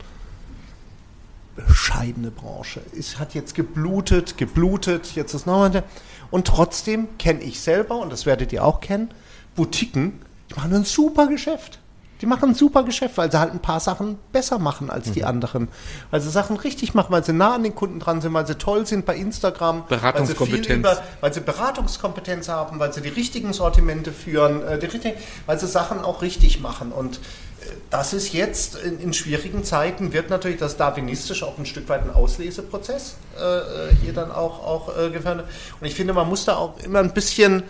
Bescheidene Branche. Es hat jetzt geblutet, geblutet, jetzt ist nochmal. Und trotzdem kenne ich selber, und das werdet ihr auch kennen, Boutiquen, die machen ein super Geschäft. Die machen ein super Geschäft, weil sie halt ein paar Sachen besser machen als mhm. die anderen. Weil sie Sachen richtig machen, weil sie nah an den Kunden dran sind, weil sie toll sind bei Instagram. Beratungskompetenz. Weil sie, über, weil sie Beratungskompetenz haben, weil sie die richtigen Sortimente führen, äh, die richtigen, weil sie Sachen auch richtig machen. Und äh, das ist jetzt in, in, schwierigen Zeiten, wird natürlich das Darwinistisch auch ein Stück weit ein Ausleseprozess äh, äh hier dann auch, auch äh, gefördert. Und ich finde, man muss da auch immer ein bisschen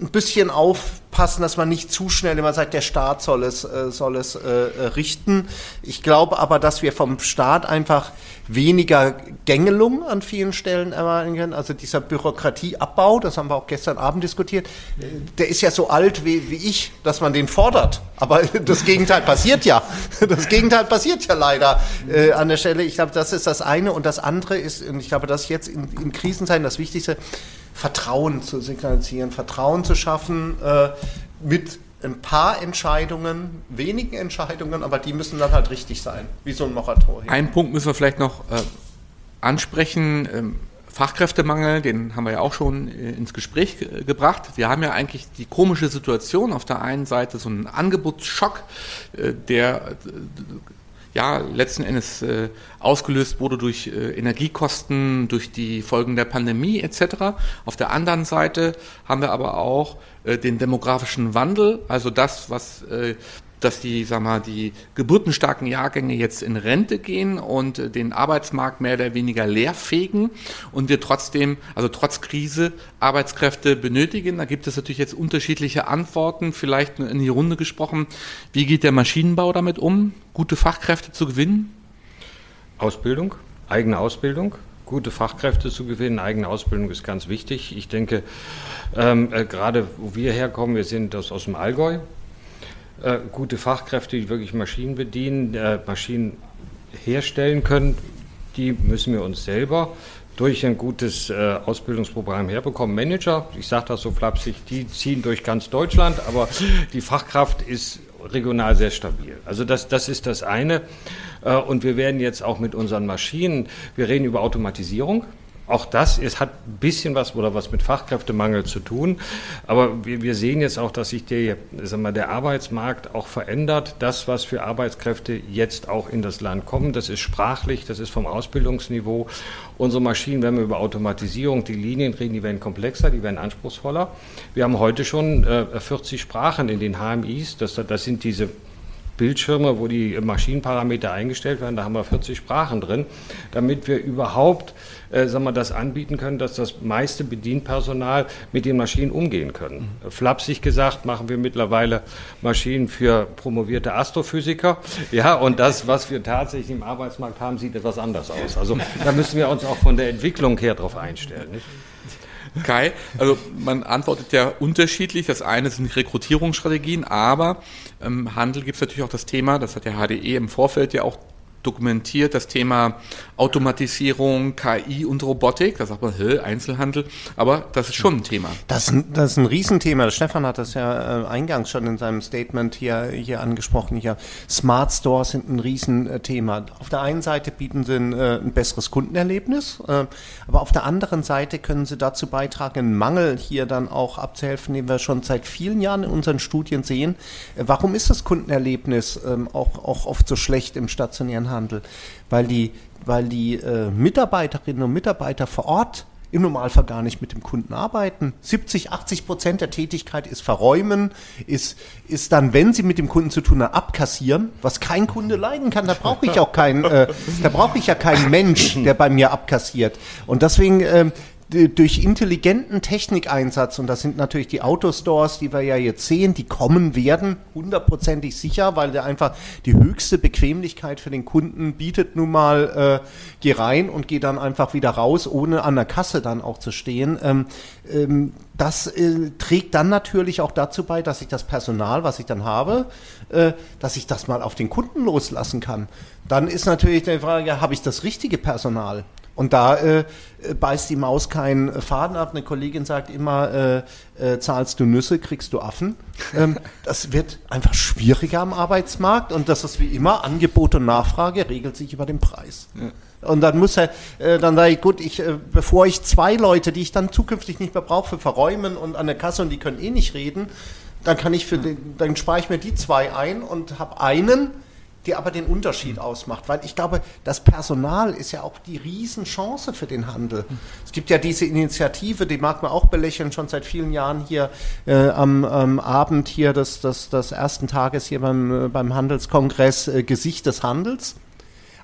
ein bisschen aufpassen, dass man nicht zu schnell immer sagt, der Staat soll es, äh, soll es äh, äh, richten. Ich glaube aber, dass wir vom Staat einfach weniger Gängelung an vielen Stellen erwarten können. Also dieser Bürokratieabbau, das haben wir auch gestern Abend diskutiert, der ist ja so alt wie, wie ich, dass man den fordert. Aber das Gegenteil passiert ja. Das Gegenteil passiert ja leider äh, an der Stelle. Ich glaube, das ist das eine. Und das andere ist, und ich glaube, das ist jetzt in, in Krisenzeiten das Wichtigste, Vertrauen zu signalisieren, Vertrauen zu schaffen äh, mit ein paar Entscheidungen, wenigen Entscheidungen, aber die müssen dann halt richtig sein, wie so ein Moratorium. Einen Punkt müssen wir vielleicht noch äh, ansprechen. Ähm, Fachkräftemangel, den haben wir ja auch schon äh, ins Gespräch ge gebracht. Wir haben ja eigentlich die komische Situation, auf der einen Seite so einen Angebotsschock, äh, der äh, ja, letzten Endes äh, ausgelöst wurde durch äh, Energiekosten, durch die Folgen der Pandemie etc. Auf der anderen Seite haben wir aber auch äh, den demografischen Wandel, also das, was äh, dass die, sag mal, die geburtenstarken Jahrgänge jetzt in Rente gehen und äh, den Arbeitsmarkt mehr oder weniger leerfegen und wir trotzdem, also trotz Krise, Arbeitskräfte benötigen. Da gibt es natürlich jetzt unterschiedliche Antworten, vielleicht in die Runde gesprochen. Wie geht der Maschinenbau damit um, gute Fachkräfte zu gewinnen? Ausbildung, eigene Ausbildung gute Fachkräfte zu gewinnen. Eigene Ausbildung ist ganz wichtig. Ich denke, ähm, äh, gerade wo wir herkommen, wir sind aus, aus dem Allgäu, äh, gute Fachkräfte, die wirklich Maschinen bedienen, äh, Maschinen herstellen können, die müssen wir uns selber durch ein gutes äh, Ausbildungsprogramm herbekommen. Manager, ich sage das so flapsig, die ziehen durch ganz Deutschland, aber die Fachkraft ist regional sehr stabil. Also das, das ist das eine. Äh, und wir werden jetzt auch mit unseren Maschinen, wir reden über Automatisierung. Auch das ist, hat ein bisschen was oder was mit Fachkräftemangel zu tun. Aber wir, wir sehen jetzt auch, dass sich der, sagen wir, der Arbeitsmarkt auch verändert. Das, was für Arbeitskräfte jetzt auch in das Land kommen, das ist sprachlich, das ist vom Ausbildungsniveau. Unsere Maschinen, wenn wir über Automatisierung, die Linien reden, die werden komplexer, die werden anspruchsvoller. Wir haben heute schon äh, 40 Sprachen in den HMIs. Das, das sind diese Bildschirme, wo die Maschinenparameter eingestellt werden. Da haben wir 40 Sprachen drin, damit wir überhaupt äh, sagen wir, das anbieten können, dass das meiste Bedienpersonal mit den Maschinen umgehen können. Mhm. Flapsig gesagt machen wir mittlerweile Maschinen für promovierte Astrophysiker. Ja, und das, was wir tatsächlich im Arbeitsmarkt haben, sieht etwas anders aus. Also da müssen wir uns auch von der Entwicklung her darauf einstellen. Nicht? Kai, also man antwortet ja unterschiedlich. Das eine sind Rekrutierungsstrategien, aber im ähm, Handel gibt es natürlich auch das Thema, das hat der HDE im Vorfeld ja auch dokumentiert das Thema Automatisierung, KI und Robotik. Da sagt man, hä, Einzelhandel, aber das ist schon ein Thema. Das, das ist ein Riesenthema. Stefan hat das ja äh, eingangs schon in seinem Statement hier, hier angesprochen. Hier. Smart Stores sind ein Riesenthema. Auf der einen Seite bieten sie ein, äh, ein besseres Kundenerlebnis, äh, aber auf der anderen Seite können sie dazu beitragen, einen Mangel hier dann auch abzuhelfen, den wir schon seit vielen Jahren in unseren Studien sehen. Äh, warum ist das Kundenerlebnis ähm, auch, auch oft so schlecht im stationären Handel, weil die, weil die äh, Mitarbeiterinnen und Mitarbeiter vor Ort im Normalfall gar nicht mit dem Kunden arbeiten. 70, 80 Prozent der Tätigkeit ist verräumen, ist, ist dann, wenn sie mit dem Kunden zu tun haben, abkassieren, was kein Kunde leiden kann. Da brauche ich auch keinen, äh, da brauche ich ja keinen Mensch, der bei mir abkassiert. Und deswegen, äh, durch intelligenten Technikeinsatz, und das sind natürlich die Autostores, die wir ja jetzt sehen, die kommen werden, hundertprozentig sicher, weil der einfach die höchste Bequemlichkeit für den Kunden bietet nun mal, äh, geh rein und geh dann einfach wieder raus, ohne an der Kasse dann auch zu stehen. Ähm, ähm, das äh, trägt dann natürlich auch dazu bei, dass ich das Personal, was ich dann habe, äh, dass ich das mal auf den Kunden loslassen kann. Dann ist natürlich die Frage, habe ich das richtige Personal? Und da äh, beißt die Maus keinen Faden ab. Eine Kollegin sagt immer, äh, äh, zahlst du Nüsse, kriegst du Affen. Ähm, das wird einfach schwieriger am Arbeitsmarkt und das ist wie immer, Angebot und Nachfrage regelt sich über den Preis. Ja. Und dann muss er, äh, dann sage ich, gut, ich, äh, bevor ich zwei Leute, die ich dann zukünftig nicht mehr brauche, für verräumen und an der Kasse und die können eh nicht reden, dann kann ich für den, dann spare ich mir die zwei ein und habe einen, die aber den Unterschied ausmacht. Weil ich glaube, das Personal ist ja auch die Riesenchance für den Handel. Es gibt ja diese Initiative, die mag man auch belächeln, schon seit vielen Jahren hier äh, am, am, Abend hier des, des, des, ersten Tages hier beim, äh, beim Handelskongress äh, Gesicht des Handels.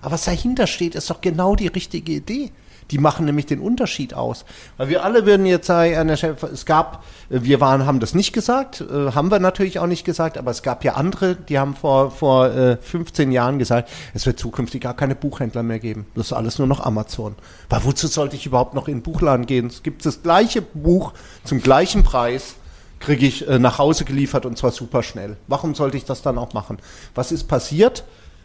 Aber was dahinter steht, ist doch genau die richtige Idee. Die machen nämlich den Unterschied aus. Weil wir alle würden jetzt sagen, es gab, wir waren, haben das nicht gesagt, äh, haben wir natürlich auch nicht gesagt, aber es gab ja andere, die haben vor, vor 15 äh, Jahren gesagt, es wird zukünftig gar keine Buchhändler mehr geben. Das ist alles nur noch Amazon. Weil wozu sollte ich überhaupt noch in den Buchladen gehen? Es gibt das gleiche Buch zum gleichen Preis kriege ich äh, nach Hause geliefert und zwar super schnell. Warum sollte ich das dann auch machen? Was ist passiert?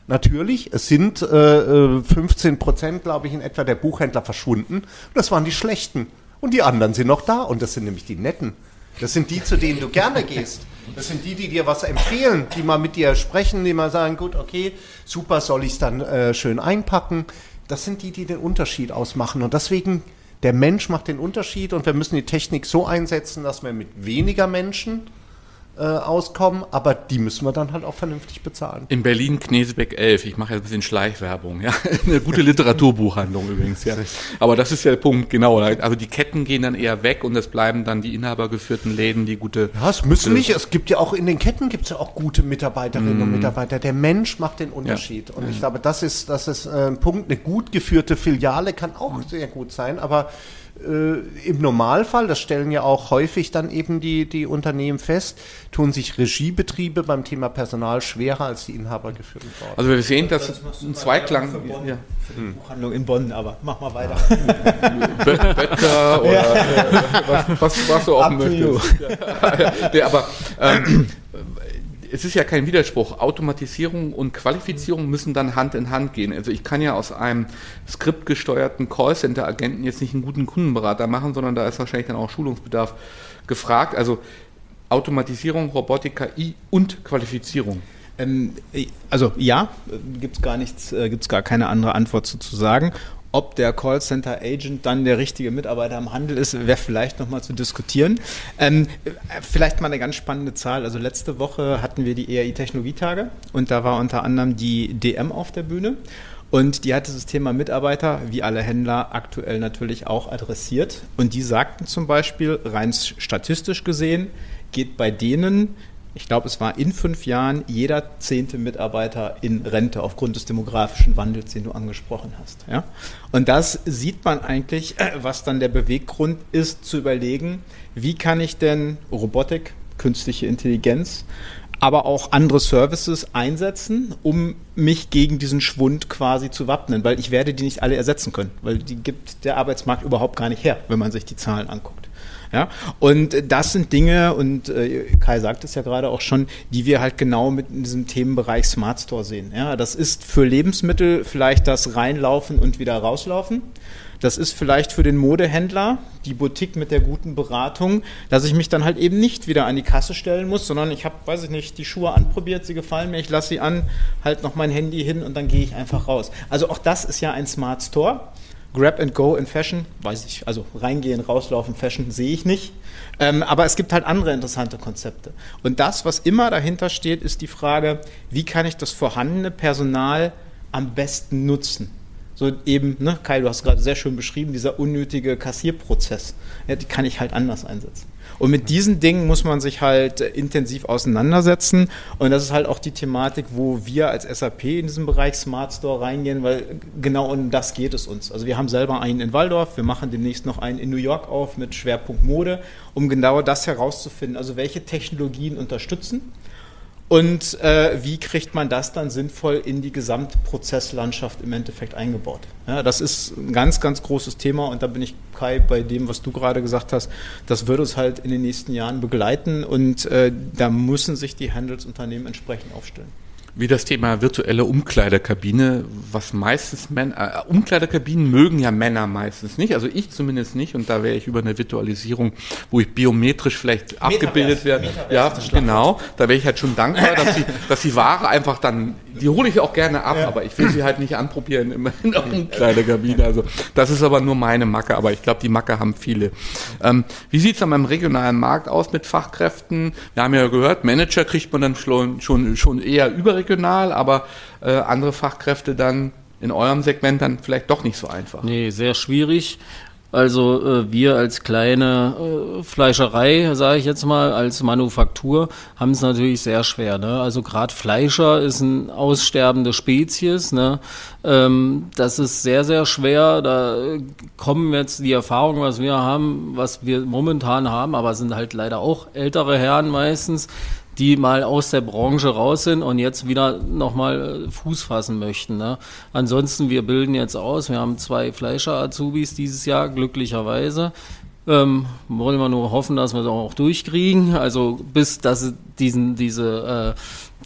Natürlich, es sind äh, 15 äh, Prozent, glaube ich, in etwa der Buchhändler verschwunden. Und das waren die schlechten. Und die anderen sind noch da. Und das sind nämlich die netten. Das sind die, zu denen du gerne gehst. Das sind die, die dir was empfehlen, die mal mit dir sprechen, die mal sagen, gut, okay, super, soll ich es dann äh, schön einpacken. Das sind die, die den Unterschied ausmachen. Und deswegen, der Mensch macht den Unterschied und wir müssen die Technik so einsetzen, dass wir mit weniger Menschen äh, auskommen, aber die müssen wir dann halt auch vernünftig bezahlen. In Berlin Knesebeck 11, ich mache jetzt ein bisschen Schleichwerbung, ja, eine gute Literaturbuchhandlung übrigens, ja. Aber das ist ja der Punkt, genau. Also die Ketten gehen dann eher weg und es bleiben dann die inhabergeführten Läden, die gute. Ja, es müssen nicht, es gibt ja auch in den Ketten gibt es ja auch gute Mitarbeiterinnen mm. und Mitarbeiter. Der Mensch macht den Unterschied. Ja. Und ich glaube, das ist, das ist äh, ein Punkt. Eine gut geführte Filiale kann auch mm. sehr gut sein, aber im Normalfall, das stellen ja auch häufig dann eben die, die Unternehmen fest, tun sich Regiebetriebe beim Thema Personal schwerer als die inhabergeführten Bauten. Also wir sehen, dass das ein Zweiklang... Für, Bonn, ja. für die hm. Buchhandlung in Bonn, aber mach mal weiter. Böttcher oder ja. äh, was, was, was, du auch möchtest. Ja. aber ähm, es ist ja kein Widerspruch. Automatisierung und Qualifizierung müssen dann Hand in Hand gehen. Also ich kann ja aus einem skriptgesteuerten Callcenter-Agenten jetzt nicht einen guten Kundenberater machen, sondern da ist wahrscheinlich dann auch Schulungsbedarf gefragt. Also Automatisierung, Robotik, KI und Qualifizierung. Ähm, also ja, gibt es gar nichts, äh, gibt es gar keine andere Antwort zu sagen. Ob der Callcenter Agent dann der richtige Mitarbeiter im Handel ist, wäre vielleicht nochmal zu diskutieren. Ähm, vielleicht mal eine ganz spannende Zahl. Also letzte Woche hatten wir die ERI Technologietage und da war unter anderem die DM auf der Bühne. Und die hatte das Thema Mitarbeiter, wie alle Händler, aktuell natürlich auch adressiert. Und die sagten zum Beispiel, rein statistisch gesehen, geht bei denen ich glaube, es war in fünf Jahren jeder zehnte Mitarbeiter in Rente aufgrund des demografischen Wandels, den du angesprochen hast. Ja? Und das sieht man eigentlich, äh, was dann der Beweggrund ist, zu überlegen, wie kann ich denn Robotik, künstliche Intelligenz, aber auch andere Services einsetzen, um mich gegen diesen Schwund quasi zu wappnen, weil ich werde die nicht alle ersetzen können, weil die gibt der Arbeitsmarkt überhaupt gar nicht her, wenn man sich die Zahlen anguckt. Ja? Und das sind Dinge, und äh, Kai sagt es ja gerade auch schon, die wir halt genau mit in diesem Themenbereich Smart Store sehen. Ja? Das ist für Lebensmittel vielleicht das Reinlaufen und wieder rauslaufen. Das ist vielleicht für den Modehändler die Boutique mit der guten Beratung, dass ich mich dann halt eben nicht wieder an die Kasse stellen muss, sondern ich habe, weiß ich nicht, die Schuhe anprobiert, sie gefallen mir, ich lasse sie an, halt noch mein Handy hin und dann gehe ich einfach raus. Also auch das ist ja ein Smart Store. Grab and Go in Fashion, weiß ich, also reingehen, rauslaufen, Fashion sehe ich nicht. Ähm, aber es gibt halt andere interessante Konzepte. Und das, was immer dahinter steht, ist die Frage, wie kann ich das vorhandene Personal am besten nutzen? So eben, ne, Kai, du hast gerade sehr schön beschrieben, dieser unnötige Kassierprozess, ja, die kann ich halt anders einsetzen. Und mit diesen Dingen muss man sich halt intensiv auseinandersetzen. Und das ist halt auch die Thematik, wo wir als SAP in diesem Bereich Smart Store reingehen, weil genau um das geht es uns. Also wir haben selber einen in Waldorf, wir machen demnächst noch einen in New York auf mit Schwerpunkt Mode, um genau das herauszufinden. Also welche Technologien unterstützen und äh, wie kriegt man das dann sinnvoll in die Gesamtprozesslandschaft im Endeffekt eingebaut? Ja, das ist ein ganz, ganz großes Thema und da bin ich, Kai, bei dem, was du gerade gesagt hast, das wird uns halt in den nächsten Jahren begleiten und äh, da müssen sich die Handelsunternehmen entsprechend aufstellen wie das Thema virtuelle Umkleidekabine, was meistens Männer, äh, Umkleidekabinen mögen ja Männer meistens nicht, also ich zumindest nicht und da wäre ich über eine Virtualisierung, wo ich biometrisch vielleicht Metaverse, abgebildet werde, ja, genau, da wäre ich halt schon dankbar, dass die, dass die Ware einfach dann, die hole ich auch gerne ab, ja. aber ich will sie halt nicht anprobieren in, der Umkleidekabine, also das ist aber nur meine Macke, aber ich glaube, die Macke haben viele. Ähm, wie sieht es an meinem regionalen Markt aus mit Fachkräften? Wir haben ja gehört, Manager kriegt man dann schon, schon, schon eher über überregional, aber äh, andere Fachkräfte dann in eurem Segment dann vielleicht doch nicht so einfach. Nee, sehr schwierig. Also äh, wir als kleine äh, Fleischerei, sage ich jetzt mal, als Manufaktur, haben es natürlich sehr schwer. Ne? Also gerade Fleischer ist ein aussterbende Spezies. Ne? Ähm, das ist sehr, sehr schwer. Da kommen jetzt die Erfahrungen, was wir haben, was wir momentan haben, aber sind halt leider auch ältere Herren meistens, die mal aus der Branche raus sind und jetzt wieder nochmal äh, Fuß fassen möchten. Ne? Ansonsten, wir bilden jetzt aus, wir haben zwei Fleischer-Azubis dieses Jahr, glücklicherweise. Ähm, wollen wir nur hoffen, dass wir es auch durchkriegen. Also bis, dass sie diesen, diese äh,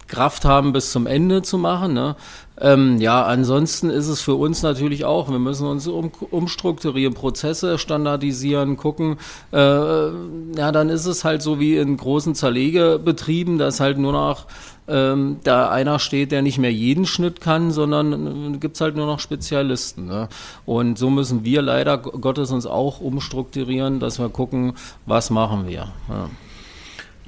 Kraft haben, bis zum Ende zu machen. Ne? Ähm, ja, ansonsten ist es für uns natürlich auch, wir müssen uns um, umstrukturieren, Prozesse standardisieren, gucken. Äh, ja, dann ist es halt so wie in großen Zerlegebetrieben, dass halt nur noch ähm, da einer steht, der nicht mehr jeden Schnitt kann, sondern äh, gibt's halt nur noch Spezialisten. Ne? Und so müssen wir leider Gottes uns auch umstrukturieren, dass wir gucken, was machen wir. Ja.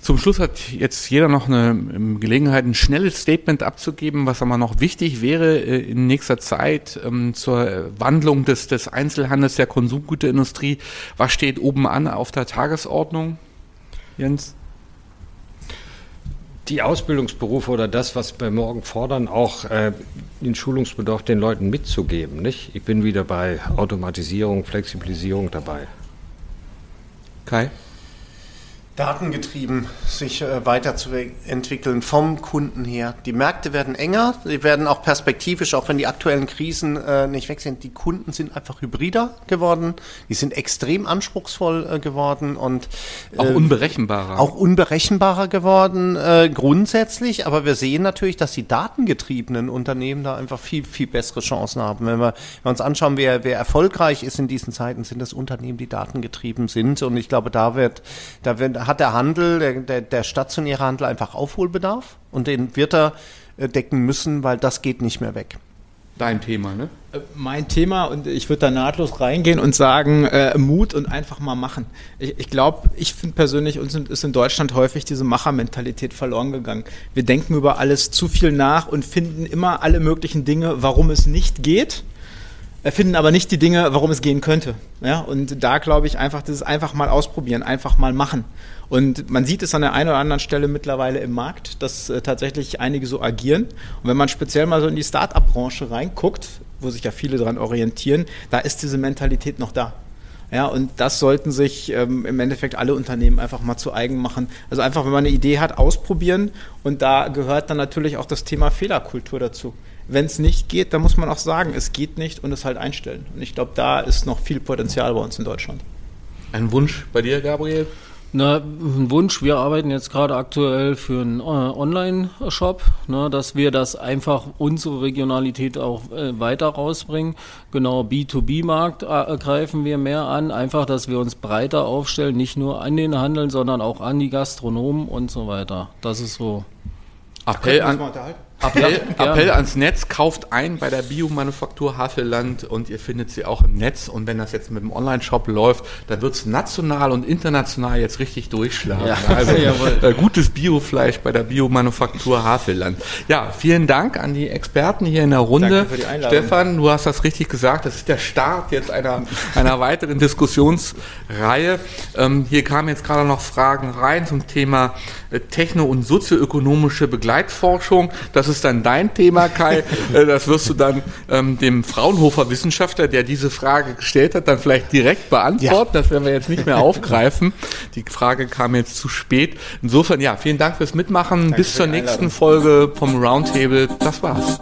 Zum Schluss hat jetzt jeder noch eine ähm, Gelegenheit, ein schnelles Statement abzugeben, was aber noch wichtig wäre äh, in nächster Zeit ähm, zur Wandlung des, des Einzelhandels der Konsumgüterindustrie. Was steht oben an auf der Tagesordnung, Jens? Die Ausbildungsberufe oder das, was wir morgen fordern, auch äh, den Schulungsbedarf den Leuten mitzugeben. Nicht? Ich bin wieder bei Automatisierung, Flexibilisierung dabei. Kai? Datengetrieben sich äh, weiterzuentwickeln vom Kunden her. Die Märkte werden enger, sie werden auch perspektivisch, auch wenn die aktuellen Krisen äh, nicht weg sind, die Kunden sind einfach hybrider geworden, die sind extrem anspruchsvoll äh, geworden und äh, auch unberechenbarer. Auch unberechenbarer geworden äh, grundsätzlich, aber wir sehen natürlich, dass die datengetriebenen Unternehmen da einfach viel, viel bessere Chancen haben. Wenn wir, wenn wir uns anschauen, wer, wer erfolgreich ist in diesen Zeiten, sind das Unternehmen, die datengetrieben sind und ich glaube, da wird, da wird hat der Handel, der, der, der stationäre Handel einfach Aufholbedarf und den wird er äh, decken müssen, weil das geht nicht mehr weg. Dein Thema, ne? Äh, mein Thema und ich würde da nahtlos reingehen und sagen, äh, Mut und einfach mal machen. Ich, ich glaube, ich finde persönlich, uns ist in Deutschland häufig diese Machermentalität verloren gegangen. Wir denken über alles zu viel nach und finden immer alle möglichen Dinge, warum es nicht geht finden aber nicht die Dinge, warum es gehen könnte. Ja, und da glaube ich einfach, das ist einfach mal ausprobieren, einfach mal machen. Und man sieht es an der einen oder anderen Stelle mittlerweile im Markt, dass äh, tatsächlich einige so agieren. Und wenn man speziell mal so in die Start-up-Branche reinguckt, wo sich ja viele daran orientieren, da ist diese Mentalität noch da. Ja, und das sollten sich ähm, im Endeffekt alle Unternehmen einfach mal zu eigen machen. Also einfach, wenn man eine Idee hat, ausprobieren. Und da gehört dann natürlich auch das Thema Fehlerkultur dazu. Wenn es nicht geht, dann muss man auch sagen, es geht nicht und es halt einstellen. Und ich glaube, da ist noch viel Potenzial bei uns in Deutschland. Ein Wunsch bei dir, Gabriel? Na, ein Wunsch, wir arbeiten jetzt gerade aktuell für einen äh, Online-Shop, ne, dass wir das einfach unsere Regionalität auch äh, weiter rausbringen. Genau, B2B-Markt äh, greifen wir mehr an, einfach, dass wir uns breiter aufstellen, nicht nur an den Handel, sondern auch an die Gastronomen und so weiter. Das ist so. Appell an, Appell, Appell ans Netz, kauft ein bei der Biomanufaktur Havelland und ihr findet sie auch im Netz. Und wenn das jetzt mit dem Online-Shop läuft, dann wird es national und international jetzt richtig durchschlagen. Ja. Also äh, gutes Biofleisch bei der Biomanufaktur Havelland. Ja, vielen Dank an die Experten hier in der Runde. Stefan, du hast das richtig gesagt. Das ist der Start jetzt einer, einer weiteren Diskussionsreihe. Ähm, hier kamen jetzt gerade noch Fragen rein zum Thema äh, techno- und sozioökonomische Begleitforschung. Das ist dann dein Thema, Kai. Äh, das wirst du dann ähm, dem Fraunhofer Wissenschaftler, der diese Frage gestellt hat, dann vielleicht direkt beantworten. Das werden wir jetzt nicht mehr aufgreifen. Die Frage kam jetzt zu spät. Insofern, ja, vielen Dank fürs Mitmachen. Bis für zur nächsten Einladung. Folge vom Roundtable. Das war's.